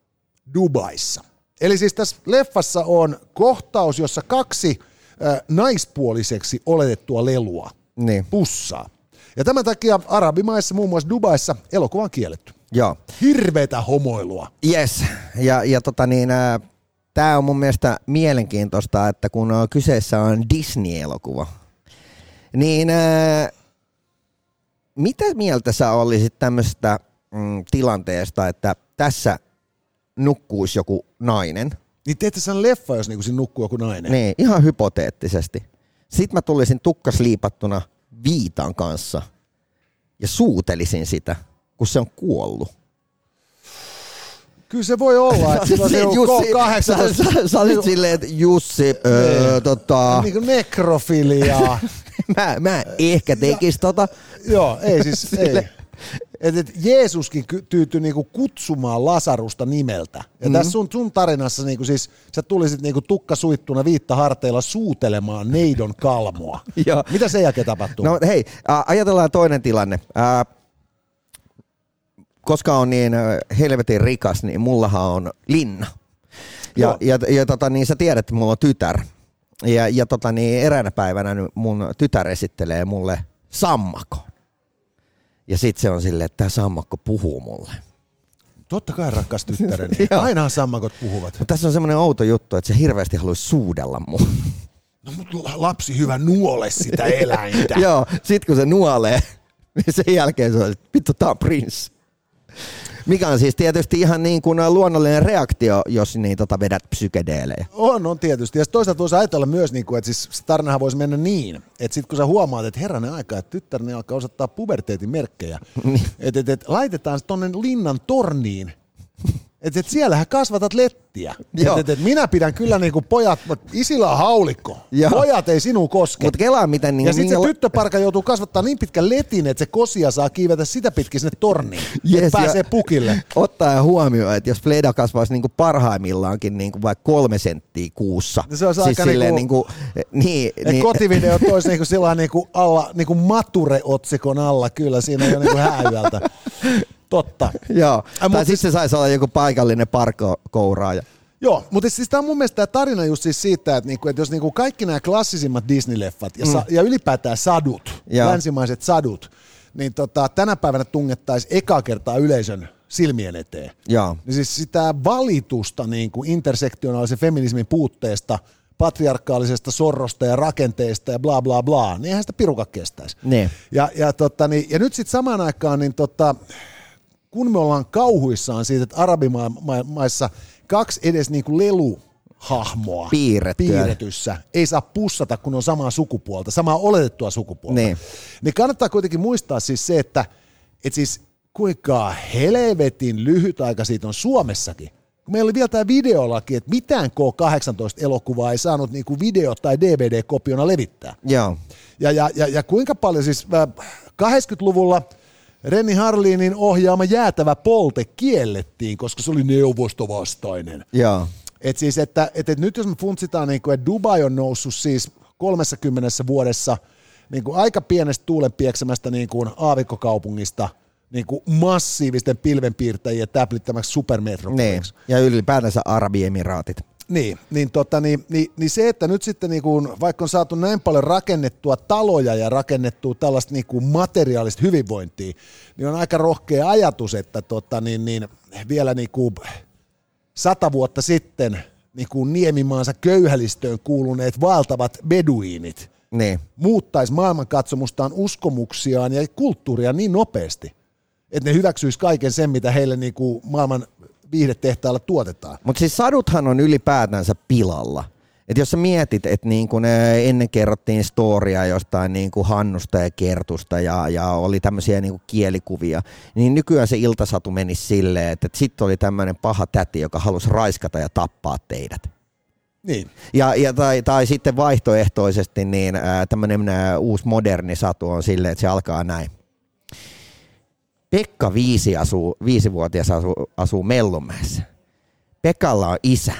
Dubaissa. Eli siis tässä leffassa on kohtaus, jossa kaksi äh, naispuoliseksi oletettua lelua Niin. pussaa. Ja tämän takia arabimaissa, muun muassa Dubaissa, elokuva on kielletty. Joo. Hirveätä homoilua. Yes, ja, ja tota niin, tämä on mun mielestä mielenkiintoista, että kun äh, kyseessä on Disney-elokuva, niin ää, mitä mieltä sä olisit tämmöisestä mm, tilanteesta, että tässä nukkuisi joku nainen, Niin teette sen leffa, jos niinku siinä nukkuu joku nainen. niin ihan hypoteettisesti. Sitten mä tulisin tukkasliipattuna viitan kanssa ja suutelisin sitä, kun se on kuollut. Kyllä se voi olla, että siinä on <laughs> Jussi, 18... sä, sä, sä olit silleen, että Jussi, öö, tota, Niin kuin nekrofiliaa. <laughs> mä, mä ehkä tekis tota. Joo, ei siis, <laughs> ei. Et, et Jeesuskin tyytyi niinku kutsumaan Lasarusta nimeltä. Ja mm. tässä sun, sun tarinassa niinku siis, sä tulisit niinku tukka suittuna viitta harteilla suutelemaan neidon kalmoa. Mitä sen jälkeen tapahtuu? No hei, äh, ajatellaan toinen tilanne. Äh, koska on niin helvetin rikas, niin mullahan on linna. Ja, ja, ja tota, niin sä tiedät, että mulla on tytär. Ja, ja tota, niin eräänä päivänä mun tytär esittelee mulle sammakon. Ja sit se on silleen, että tämä sammakko puhuu mulle. Totta kai rakas tyttäreni. <laughs> Ainahan sammakot puhuvat. Mutta tässä on semmoinen outo juttu, että se hirveästi haluaisi suudella mua. No mut la- lapsi hyvä nuole sitä eläintä. <laughs> Joo, sit kun se nuolee, niin sen jälkeen se on, että vittu tää on prinssi. Mikä on siis tietysti ihan niin kuin luonnollinen reaktio, jos niin tota vedät psykedeelejä. On, on tietysti. Ja toisaalta voisi ajatella myös, niin kuin, että siis tarinahan voisi mennä niin, että sitten kun sä huomaat, että herranen aika, että tyttärni alkaa osoittaa puberteetin merkkejä, että et, et, laitetaan se tonne linnan torniin, että et siellähän kasvatat lettiä. Että et, et minä pidän kyllä niinku pojat, isillä on haulikko. Joo. Pojat ei sinun koske. Mutta kelaa miten... Niin, ja sitten se tyttöparka joutuu kasvattaa niin pitkän letin, että se kosia saa kiivetä sitä pitkin sinne torniin, Yes, että pääsee pukille. Ottaa huomioon, että jos Fleda kasvaisi niinku parhaimmillaankin niinku vaikka kolme senttiä kuussa. Se olisi aika silleen niinku- niinku, niin, Et niin, kotivideot olisi niinku sillä niinku alla, niinku mature-otsikon alla, kyllä siinä ole niinku hääyöltä. <laughs> Totta. <laughs> Joo, Ai, tai sitten se saisi olla joku paikallinen parkokouraaja. Joo, mutta siis tämä on mun mielestä tämä tarina just siis siitä, että, niinku, että jos niinku kaikki nämä klassisimmat Disney-leffat ja, sa- ja ylipäätään sadut, Joo. länsimaiset sadut, niin tota, tänä päivänä tungettaisiin eka kertaa yleisön silmien eteen. Joo. Niin siis sitä valitusta niin kuin intersektionaalisen feminismin puutteesta, patriarkaalisesta sorrosta ja rakenteesta ja bla bla bla, niin eihän sitä piruka kestäisi. Niin. Ja, ja, tota, niin, ja nyt sitten samaan aikaan, niin tota, kun me ollaan kauhuissaan siitä, että arabimaissa kaksi edes niin kuin leluhahmoa Piirrettyä. piirretyssä ei saa pussata, kun on samaa sukupuolta, samaa oletettua sukupuolta. Niin. niin kannattaa kuitenkin muistaa siis se, että et siis kuinka helvetin lyhyt aika siitä on Suomessakin. Kun meillä oli vielä tämä videolaki, että mitään K18-elokuvaa ei saanut niinku video- tai DVD-kopiona levittää. Joo. Ja, ja, ja, ja kuinka paljon siis äh, 80-luvulla Renni Harlinin ohjaama jäätävä polte kiellettiin, koska se oli neuvostovastainen. Joo. Et siis, että, että, että nyt jos me funtsitaan, niin kuin, että Dubai on noussut siis 30 vuodessa niin kuin aika pienestä tuulenpieksemästä niin kuin aavikkokaupungista niin kuin massiivisten pilvenpiirtäjien täplittämäksi Niin. supermetropoliksi. Ja ylipäätänsä Arabiemiraatit. Niin, niin, tota, niin, niin, niin se, että nyt sitten niin kuin, vaikka on saatu näin paljon rakennettua taloja ja rakennettua tällaista niin kuin materiaalista hyvinvointia, niin on aika rohkea ajatus, että tota, niin, niin, vielä niin kuin sata vuotta sitten niin kuin Niemimaansa köyhälistöön kuuluneet vaeltavat beduiinit Niin. muuttaisi maailmankatsomustaan, uskomuksiaan ja kulttuuria niin nopeasti, että ne hyväksyisi kaiken sen, mitä heille niin kuin maailman viihdetehtailla tuotetaan. Mutta siis saduthan on ylipäätänsä pilalla. Et jos sä mietit, että niin kun ennen kerrottiin storia jostain niin kuin Hannusta ja Kertusta ja, ja oli tämmöisiä niin kuin kielikuvia, niin nykyään se iltasatu meni silleen, että, että sitten oli tämmöinen paha täti, joka halusi raiskata ja tappaa teidät. Niin. Ja, ja tai, tai sitten vaihtoehtoisesti niin tämmöinen uusi moderni satu on silleen, että se alkaa näin. Pekka viisi asuu, viisivuotias asuu, asuu Mellunmäessä. Pekalla on isä.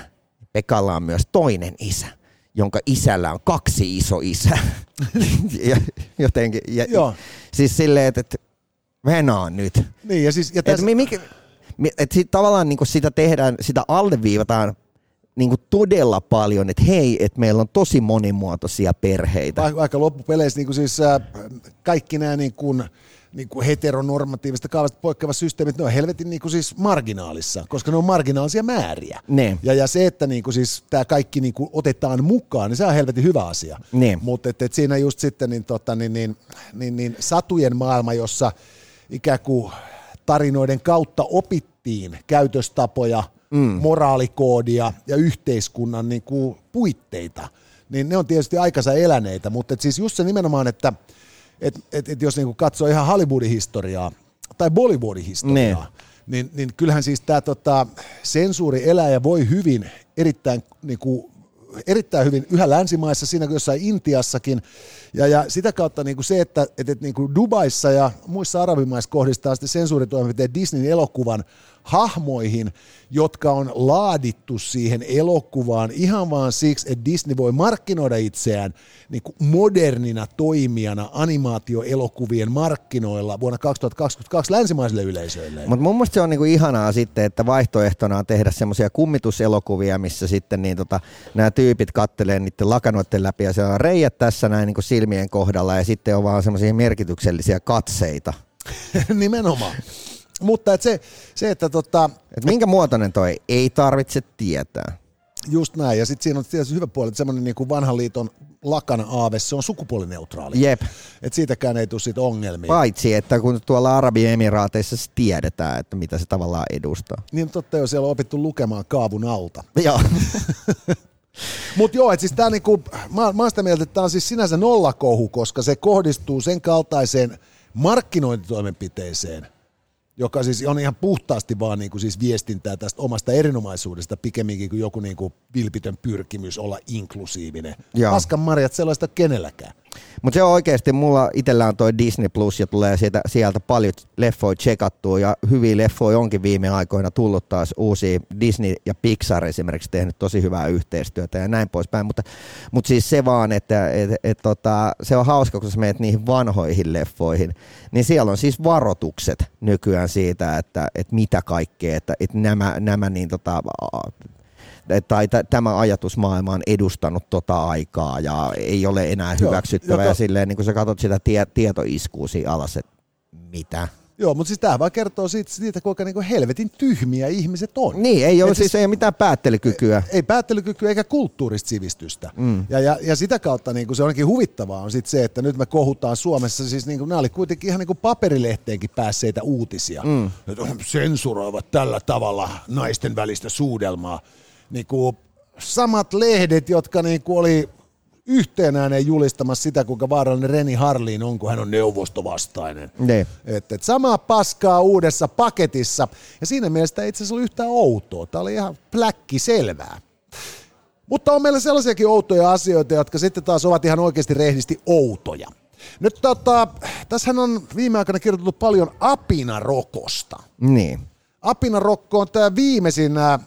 Pekalla on myös toinen isä, jonka isällä on kaksi iso isä. <laughs> ja, jotenkin, ja, Joo. Siis silleen, että, että venaa nyt. Niin, ja siis, ja Et, tässä, mi- mikä, mi- et sit tavallaan niin sitä tehdään, sitä alleviivataan niin todella paljon, että hei, että meillä on tosi monimuotoisia perheitä. vaikka loppupeleissä niin kuin siis, äh, kaikki nämä niin kuin, niin kuin heteronormatiivista kaavasta poikkeavat systeemit, ne on helvetin niin kuin siis marginaalissa, koska ne on marginaalisia määriä. Ne. Ja, ja se, että niin kuin siis tämä kaikki niin kuin otetaan mukaan, niin se on helvetin hyvä asia. Mutta et, et siinä just sitten niin, tota, niin, niin, niin, niin satujen maailma, jossa ikään kuin tarinoiden kautta opittiin käytöstapoja, mm. moraalikoodia ja yhteiskunnan niin kuin puitteita, niin ne on tietysti aikansa eläneitä, mutta et siis just se nimenomaan, että et, et, et jos niin kuin katsoo ihan Hollywoodin historiaa tai Bollywoodin historiaa, niin, niin kyllähän siis tämä tota, sensuuri elää ja voi hyvin erittäin niin kuin, erittäin hyvin yhä länsimaissa, siinä kuin jossain Intiassakin. Ja, ja sitä kautta niin kuin se, että, että, että niin kuin Dubaissa ja muissa arabimaissa kohdistaa sitten sensuuritoimenpiteet Disneyn elokuvan hahmoihin, jotka on laadittu siihen elokuvaan ihan vaan siksi, että Disney voi markkinoida itseään niin kuin modernina toimijana animaatioelokuvien markkinoilla vuonna 2022 länsimaisille yleisöille. Mutta mun mielestä se on niinku ihanaa sitten, että vaihtoehtona on tehdä semmoisia kummituselokuvia, missä sitten niin tota, nämä tyypit kattelee niiden lakanoiden läpi ja se on reijät tässä näin niinku silmien kohdalla ja sitten on vaan semmoisia merkityksellisiä katseita. <laughs> Nimenomaan. Mutta et se, se, että tota, Et minkä muotoinen toi ei tarvitse tietää. just näin, ja sitten siinä on tietysti hyvä puoli, että semmoinen niin kuin vanhan liiton lakana aave, se on sukupuolineutraali. Jep. Et siitäkään ei tule sit ongelmia. Paitsi, että kun tuolla Arabiemiraateissa se tiedetään, että mitä se tavallaan edustaa. Niin totta jo, siellä on opittu lukemaan kaavun alta. <laughs> Joo. <laughs> Mutta joo, että siis tää niinku, mä, mä oon sitä mieltä, että tämä on siis sinänsä nollakohu, koska se kohdistuu sen kaltaiseen markkinointitoimenpiteeseen, joka siis on ihan puhtaasti vaan niinku siis viestintää tästä omasta erinomaisuudesta pikemminkin kuin joku niinku vilpitön pyrkimys olla inklusiivinen. Paskan marjat sellaista kenelläkään. Mutta se on oikeasti, mulla itsellä on toi Disney Plus ja tulee sieltä, sieltä paljon leffoja checkattua ja hyviä leffoja onkin viime aikoina tullut taas uusia. Disney ja Pixar esimerkiksi tehnyt tosi hyvää yhteistyötä ja näin poispäin, mutta, mutta siis se vaan, että et, et, tota, se on hauska, kun sä menet niihin vanhoihin leffoihin, niin siellä on siis varoitukset nykyään siitä, että, että mitä kaikkea, että, että nämä, nämä niin tota, tai t- tämä ajatusmaailma on edustanut tota aikaa ja ei ole enää Joo, hyväksyttävä. joka- Ja silleen, niin kun sä katsot sitä tie- tietoiskua siinä alas, että mitä? Joo, mutta siis tämä vaan kertoo siitä, siitä kuinka niinku helvetin tyhmiä ihmiset on. Niin, ei ole Et siis, ei mitään päättelykykyä. ei päättelykykyä eikä kulttuurista sivistystä. Mm. Ja, ja, ja sitä kautta niin kuin se onkin huvittavaa on sit se, että nyt me kohutaan Suomessa, siis niin kuin, nämä oli kuitenkin ihan niin kuin paperilehteenkin päässeitä uutisia. Mm. Sensuroivat tällä tavalla naisten välistä suudelmaa. Niin kuin samat lehdet, jotka niin kuin oli yhteen ääneen julistamassa sitä, kuinka vaarallinen Reni Harliin on, kun hän on neuvostovastainen. Ne. Et, et samaa paskaa uudessa paketissa. Ja siinä mielessä ei itse asiassa ollut yhtään outoa. Tämä oli ihan pläkki selvää. Mutta on meillä sellaisiakin outoja asioita, jotka sitten taas ovat ihan oikeasti rehdisti outoja. Nyt tota, tässähän on viime aikoina kirjoitettu paljon apinarokosta. Niin. Apinarokko on tämä viimeisin ää,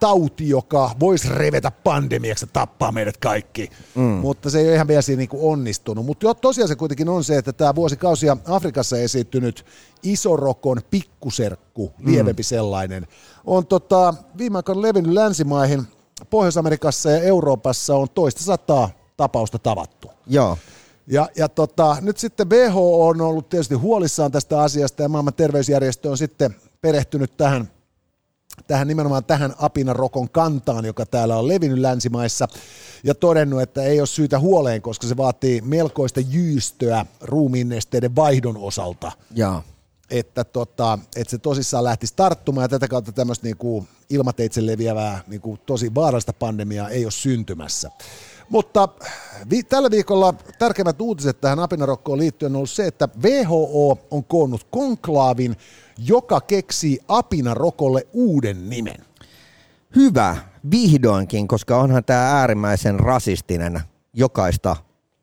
tauti, joka voisi revetä pandemiaksi ja tappaa meidät kaikki, mm. mutta se ei ole ihan vielä siinä niinku onnistunut. Mutta tosiaan se kuitenkin on se, että tämä vuosikausia Afrikassa esiintynyt isorokon pikkuserkku, lievempi sellainen, on tota, viime aikoina levinnyt länsimaihin, Pohjois-Amerikassa ja Euroopassa on toista sataa tapausta tavattu. Joo. Ja, ja tota, nyt sitten WHO on ollut tietysti huolissaan tästä asiasta ja maailman terveysjärjestö on sitten perehtynyt tähän, tähän nimenomaan tähän apinarokon kantaan, joka täällä on levinnyt länsimaissa ja todennut, että ei ole syytä huoleen, koska se vaatii melkoista jyystöä ruumiinnesteiden vaihdon osalta. Joo. että, tota, että se tosissaan lähtisi tarttumaan ja tätä kautta tämmöistä niinku ilmateitse leviävää niinku tosi vaarallista pandemiaa ei ole syntymässä. Mutta vi- tällä viikolla tärkeimmät uutiset tähän apinarokkoon liittyen on ollut se, että WHO on koonnut konklaavin, joka keksii apinarokolle uuden nimen. Hyvä, vihdoinkin, koska onhan tämä äärimmäisen rasistinen jokaista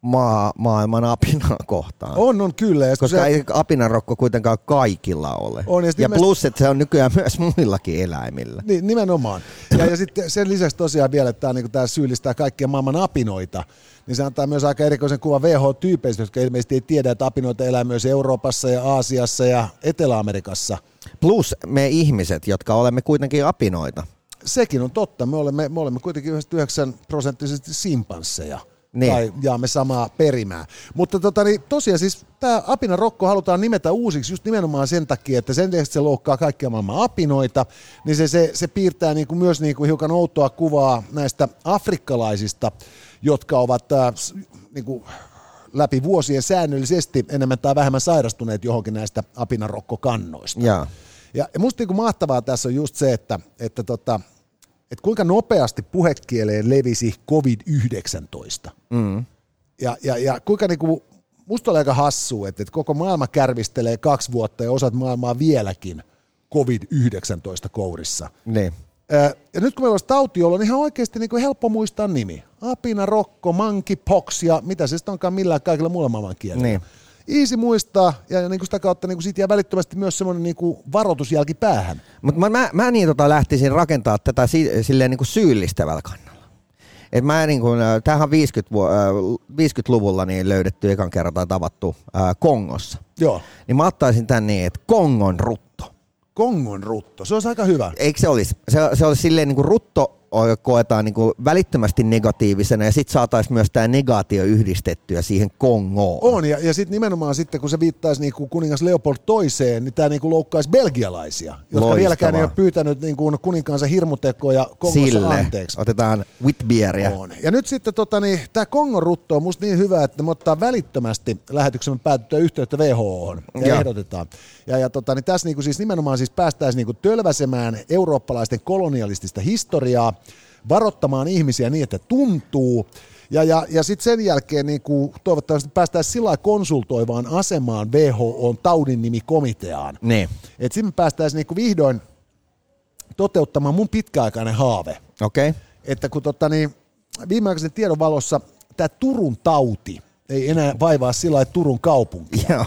maa, maailman apinaa kohtaan. On, on kyllä. Ja Koska se, ei apinarokko kuitenkaan kaikilla ole. On, ja ja, plus, että se on nykyään <laughs> myös muillakin eläimillä. Niin, nimenomaan. Ja, ja sitten sen lisäksi tosiaan vielä, että tämä, niin tämä syyllistää kaikkia maailman apinoita, niin se antaa myös aika erikoisen kuvan WHO-tyypeistä, jotka ilmeisesti ei tiedä, että apinoita elää myös Euroopassa ja Aasiassa ja Etelä-Amerikassa. Plus me ihmiset, jotka olemme kuitenkin apinoita. Sekin on totta. Me olemme, me olemme kuitenkin 99 prosenttisesti simpansseja. Niin. Tai jaamme samaa perimää. Mutta tota, niin, tosiaan siis tämä apinarokko halutaan nimetä uusiksi just nimenomaan sen takia, että sen että se loukkaa kaikkia maailman apinoita, niin se, se, se piirtää niin kuin myös niin kuin hiukan outoa kuvaa näistä afrikkalaisista, jotka ovat äh, niin kuin läpi vuosien säännöllisesti enemmän tai vähemmän sairastuneet johonkin näistä apinarokkokannoista. Ja. Ja ja musta niinku mahtavaa tässä on just se, että, että, tota, että kuinka nopeasti puhekieleen levisi COVID-19. Mm. Ja, ja, ja kuinka niinku, musta oli aika hassu, että, että koko maailma kärvistelee kaksi vuotta ja osat maailmaa vieläkin COVID-19 kourissa. Niin. Ja nyt kun meillä olisi tauti, jolla on ihan oikeasti niin kuin helppo muistaa nimi. Apina, rokko, monkeypox ja mitä se sitten onkaan millään kaikilla muilla maailman kielillä. Niin. Easy muistaa ja, niin kuin sitä kautta niin kuin siitä jää välittömästi myös semmoinen niin kuin varoitusjälki päähän. Mutta mä, mä, mä niin tota lähtisin rakentaa tätä si, silleen niin kuin syyllistävällä kannalla. Et mä niin kuin, äh, tämähän on 50, vu- äh, 50-luvulla niin löydetty ekan kerran tai tavattu äh, Kongossa. Joo. Niin mä ottaisin tän niin, että Kongon rutto. Kongon rutto, se olisi aika hyvä. Eikö se olisi? Se, se olisi silleen niin kuin rutto koetaan niin kuin välittömästi negatiivisena ja sitten saataisiin myös tämä negaatio yhdistettyä siihen Kongoon. On, ja, ja sitten nimenomaan sitten, kun se viittaisi niin kuin kuningas Leopold toiseen, niin tämä niin kuin loukkaisi belgialaisia, jotka Loistavaa. vieläkään ei ole pyytänyt niin kuin kuninkaansa hirmutekoja Kongossa Sille anteeksi. otetaan Whitbeeria. On. Ja nyt sitten tota, niin, tämä Kongon rutto on musta niin hyvä, että me ottaa välittömästi lähetyksemme päätyttyä yhteyttä WHOhon ja Joo. ehdotetaan. Ja, ja tota, niin tässä niinku siis nimenomaan siis päästäisiin niinku tölväsemään eurooppalaisten kolonialistista historiaa, varoittamaan ihmisiä niin, että tuntuu. Ja, ja, ja sitten sen jälkeen niin kuin, toivottavasti päästäisiin sillä konsultoivaan asemaan WHOn taudin nimikomiteaan. Niin, Että sitten me päästäisiin niin kuin vihdoin toteuttamaan mun pitkäaikainen haave okei. Okay. että kun tota, niin, viimeaikaisen tiedon valossa tämä Turun tauti ei enää vaivaa sillä lailla Turun kaupunki. <laughs> Joo.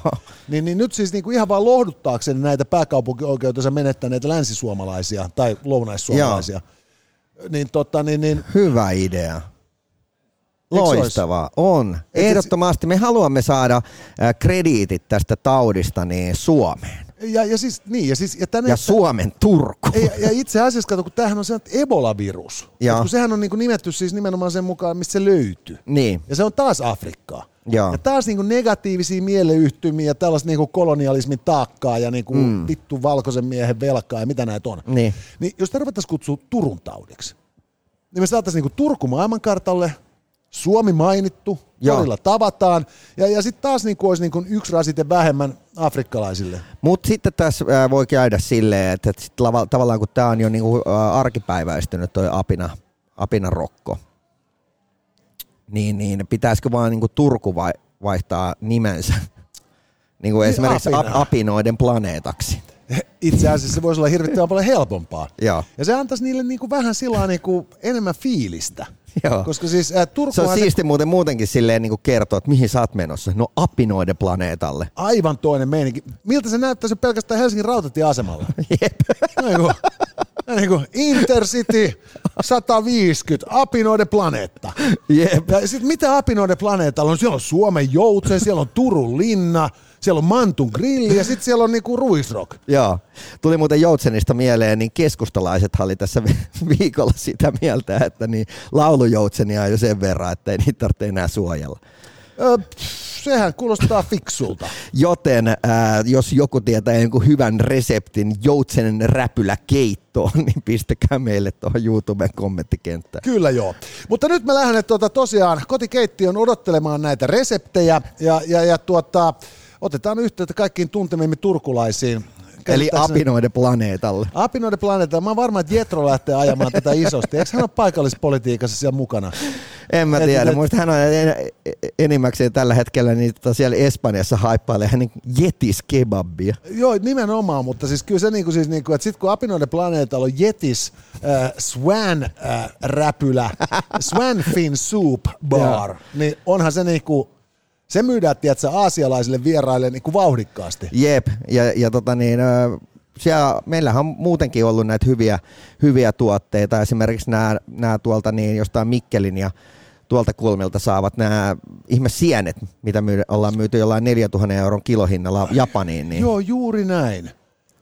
Niin, niin nyt siis niinku ihan vaan lohduttaakseni näitä pääkaupunkioikeutensa menettäneitä länsisuomalaisia tai lounaissuomalaisia, niin, tota, niin, niin Hyvä idea. Loistavaa, on. Ehdottomasti me haluamme saada äh, krediitit tästä taudista niin Suomeen. ja, ja siis, niin, ja siis, ja tänne, Ja Suomen Turku. ja, ja itse asiassa, kato, kun tämähän on se Ebola-virus. Kun sehän on niinku nimetty siis nimenomaan sen mukaan, mistä se löytyy. Niin, Ja se on taas Afrikkaa. Joo. Ja taas niinku negatiivisia mieleyhtymiä ja tällaista niinku kolonialismin taakkaa ja niinku mm. vittu valkoisen miehen velkaa ja mitä näitä on. Niin. niin jos tämä ruvettaisiin kutsua Turun taudiksi, niin me saataisiin niinku Turku maailmankartalle, Suomi mainittu, Joo. torilla tavataan, ja, ja sitten taas niinku olisi niinku yksi rasite vähemmän afrikkalaisille. mutta sitten tässä äh, voi käydä silleen, että, että sit tavallaan kun tämä on jo niinku, äh, arkipäiväistynyt toi apina, apina rokko, niin, niin pitäisikö vaan niinku Turku vai, vaihtaa nimensä niin kuin <laughs> Niin, esimerkiksi ap, apina. apinoiden planeetaksi. <laughs> Itse asiassa se voisi olla hirvittävän paljon helpompaa. Joo. Ja se antaisi niille niinku vähän sillä niinku enemmän fiilistä. <laughs> Joo. Koska siis äh, Turku Se on siisti muuten muutenkin silleen niin kuin kertoa, että mihin sä oot menossa. No apinoiden planeetalle. aivan toinen meininki. Miltä se näyttäisi pelkästään Helsingin rautatieasemalla? Jep. Niin kuin, niin kuin Intercity 150, apinoiden planeetta. Jep. Ja sitten mitä apinoiden planeetalla on? Siellä on Suomen joutsen, siellä on Turun linna, siellä on Mantun grilli ja sitten siellä on niinku ruisrock. Joo. Tuli muuten Joutsenista mieleen, niin keskustalaiset oli tässä vi- viikolla sitä mieltä, että niin laulujoutsenia on jo sen verran, että ei niitä tarvitse enää suojella. Ö, sehän kuulostaa fiksulta. Joten ää, jos joku tietää jonkun hyvän reseptin joutsenen räpylä keittoon, <laughs> niin pistäkää meille tuohon YouTuben kommenttikenttään. Kyllä joo. Mutta nyt me lähden tuota, tosiaan kotikeittiön odottelemaan näitä reseptejä ja, ja, ja tuota, otetaan yhteyttä kaikkiin tuntemimme turkulaisiin. Eli apinoiden planeetalle. Apinoiden planeetta. Mä oon varma, että Jetro lähtee ajamaan tätä isosti. Eikö hän ole paikallispolitiikassa siellä mukana? En mä tiedä. Muista hän on en, enimmäkseen tällä hetkellä niin tota siellä Espanjassa haippailee hänen jetis kebabia. Joo, nimenomaan, mutta siis kyllä se niinku siis niinku, että sit kun Apinoiden planeetalla on Jetis äh, Swan äh, räpylä, <laughs> Swan Fin Soup Bar, niin onhan se niinku, se myydään, tiedätkö, aasialaisille vieraille niinku vauhdikkaasti. Jep, ja, ja tota niin, siellä, meillähän on muutenkin ollut näitä hyviä, hyviä tuotteita, esimerkiksi nämä, nämä tuolta niin jostain Mikkelin ja tuolta kulmilta saavat nämä ihme sienet, mitä myy, ollaan myyty jollain 4000 euron kilohinnalla Japaniin. Niin. Joo, juuri näin.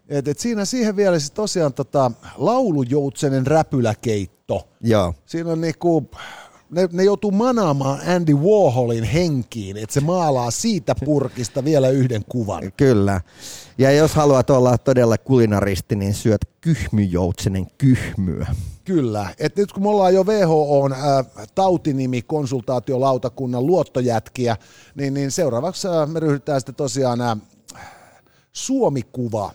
Et, et siinä siihen vielä siis tosiaan tota, laulujoutsenen räpyläkeitto. Joo. Siinä on niinku, ne, ne joutuu manaamaan Andy Warholin henkiin, että se maalaa siitä purkista vielä yhden kuvan. Kyllä. Ja jos haluat olla todella kulinaristi, niin syöt kyhmyjoutsenen kyhmyä. Kyllä. Et nyt kun me ollaan jo WHOn äh, tautinimi konsultaatiolautakunnan luottojätkiä, niin, niin seuraavaksi äh, me ryhdytään sitten tosiaan äh, Suomikuva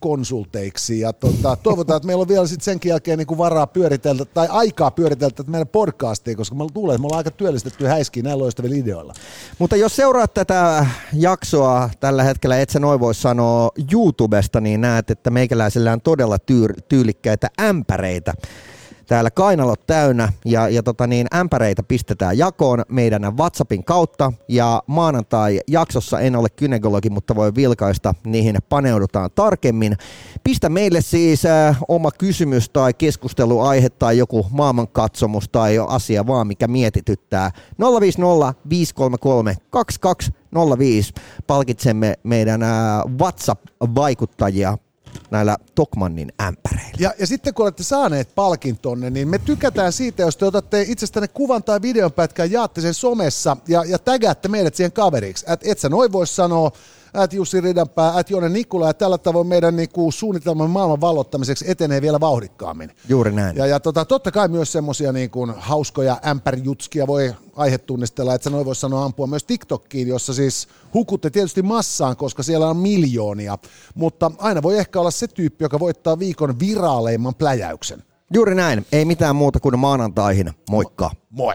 konsulteiksi ja tota, toivotaan, että meillä on vielä sitten senkin jälkeen niin varaa pyöriteltä tai aikaa pyöriteltä tätä meidän podcastia, koska me luulen, että me ollaan aika työllistetty häiskiä näillä loistavilla ideoilla. Mutta jos seuraat tätä jaksoa tällä hetkellä, et sä noin voi sanoa YouTubesta, niin näet, että meikäläisellä on todella tyyr- tyylikkäitä ämpäreitä. Täällä kainalot täynnä ja, ja tota niin, ämpäreitä pistetään jakoon meidän WhatsAppin kautta ja maanantai-jaksossa en ole kynekologi, mutta voi vilkaista, niihin paneudutaan tarkemmin. Pistä meille siis äh, oma kysymys tai keskusteluaihe tai joku maailmankatsomus tai asia vaan, mikä mietityttää. 050 533 2205 palkitsemme meidän äh, WhatsApp-vaikuttajia näillä Tokmannin ämpäreillä. Ja, ja sitten kun olette saaneet palkintonne, niin me tykätään siitä, jos te otatte itsestänne kuvan tai videon pätkän, jaatte sen somessa ja, ja tägäätte meidät siihen kaveriksi. Et, et sä noin vois sanoa, että Jussi Ridanpää, että Jone Nikula ja tällä tavoin meidän niinku, suunnitelman maailman vallottamiseksi etenee vielä vauhdikkaammin. Juuri näin. Ja, ja tota, totta kai myös semmosia niin kuin hauskoja ämpärijutskia voi aihetunnistella, että sä noin voisi sanoa ampua myös TikTokkiin, jossa siis hukutte tietysti massaan, koska siellä on miljoonia. Mutta aina voi ehkä olla se tyyppi, joka voittaa viikon viraaleimman pläjäyksen. Juuri näin. Ei mitään muuta kuin maanantaihin. Moikka. Moi!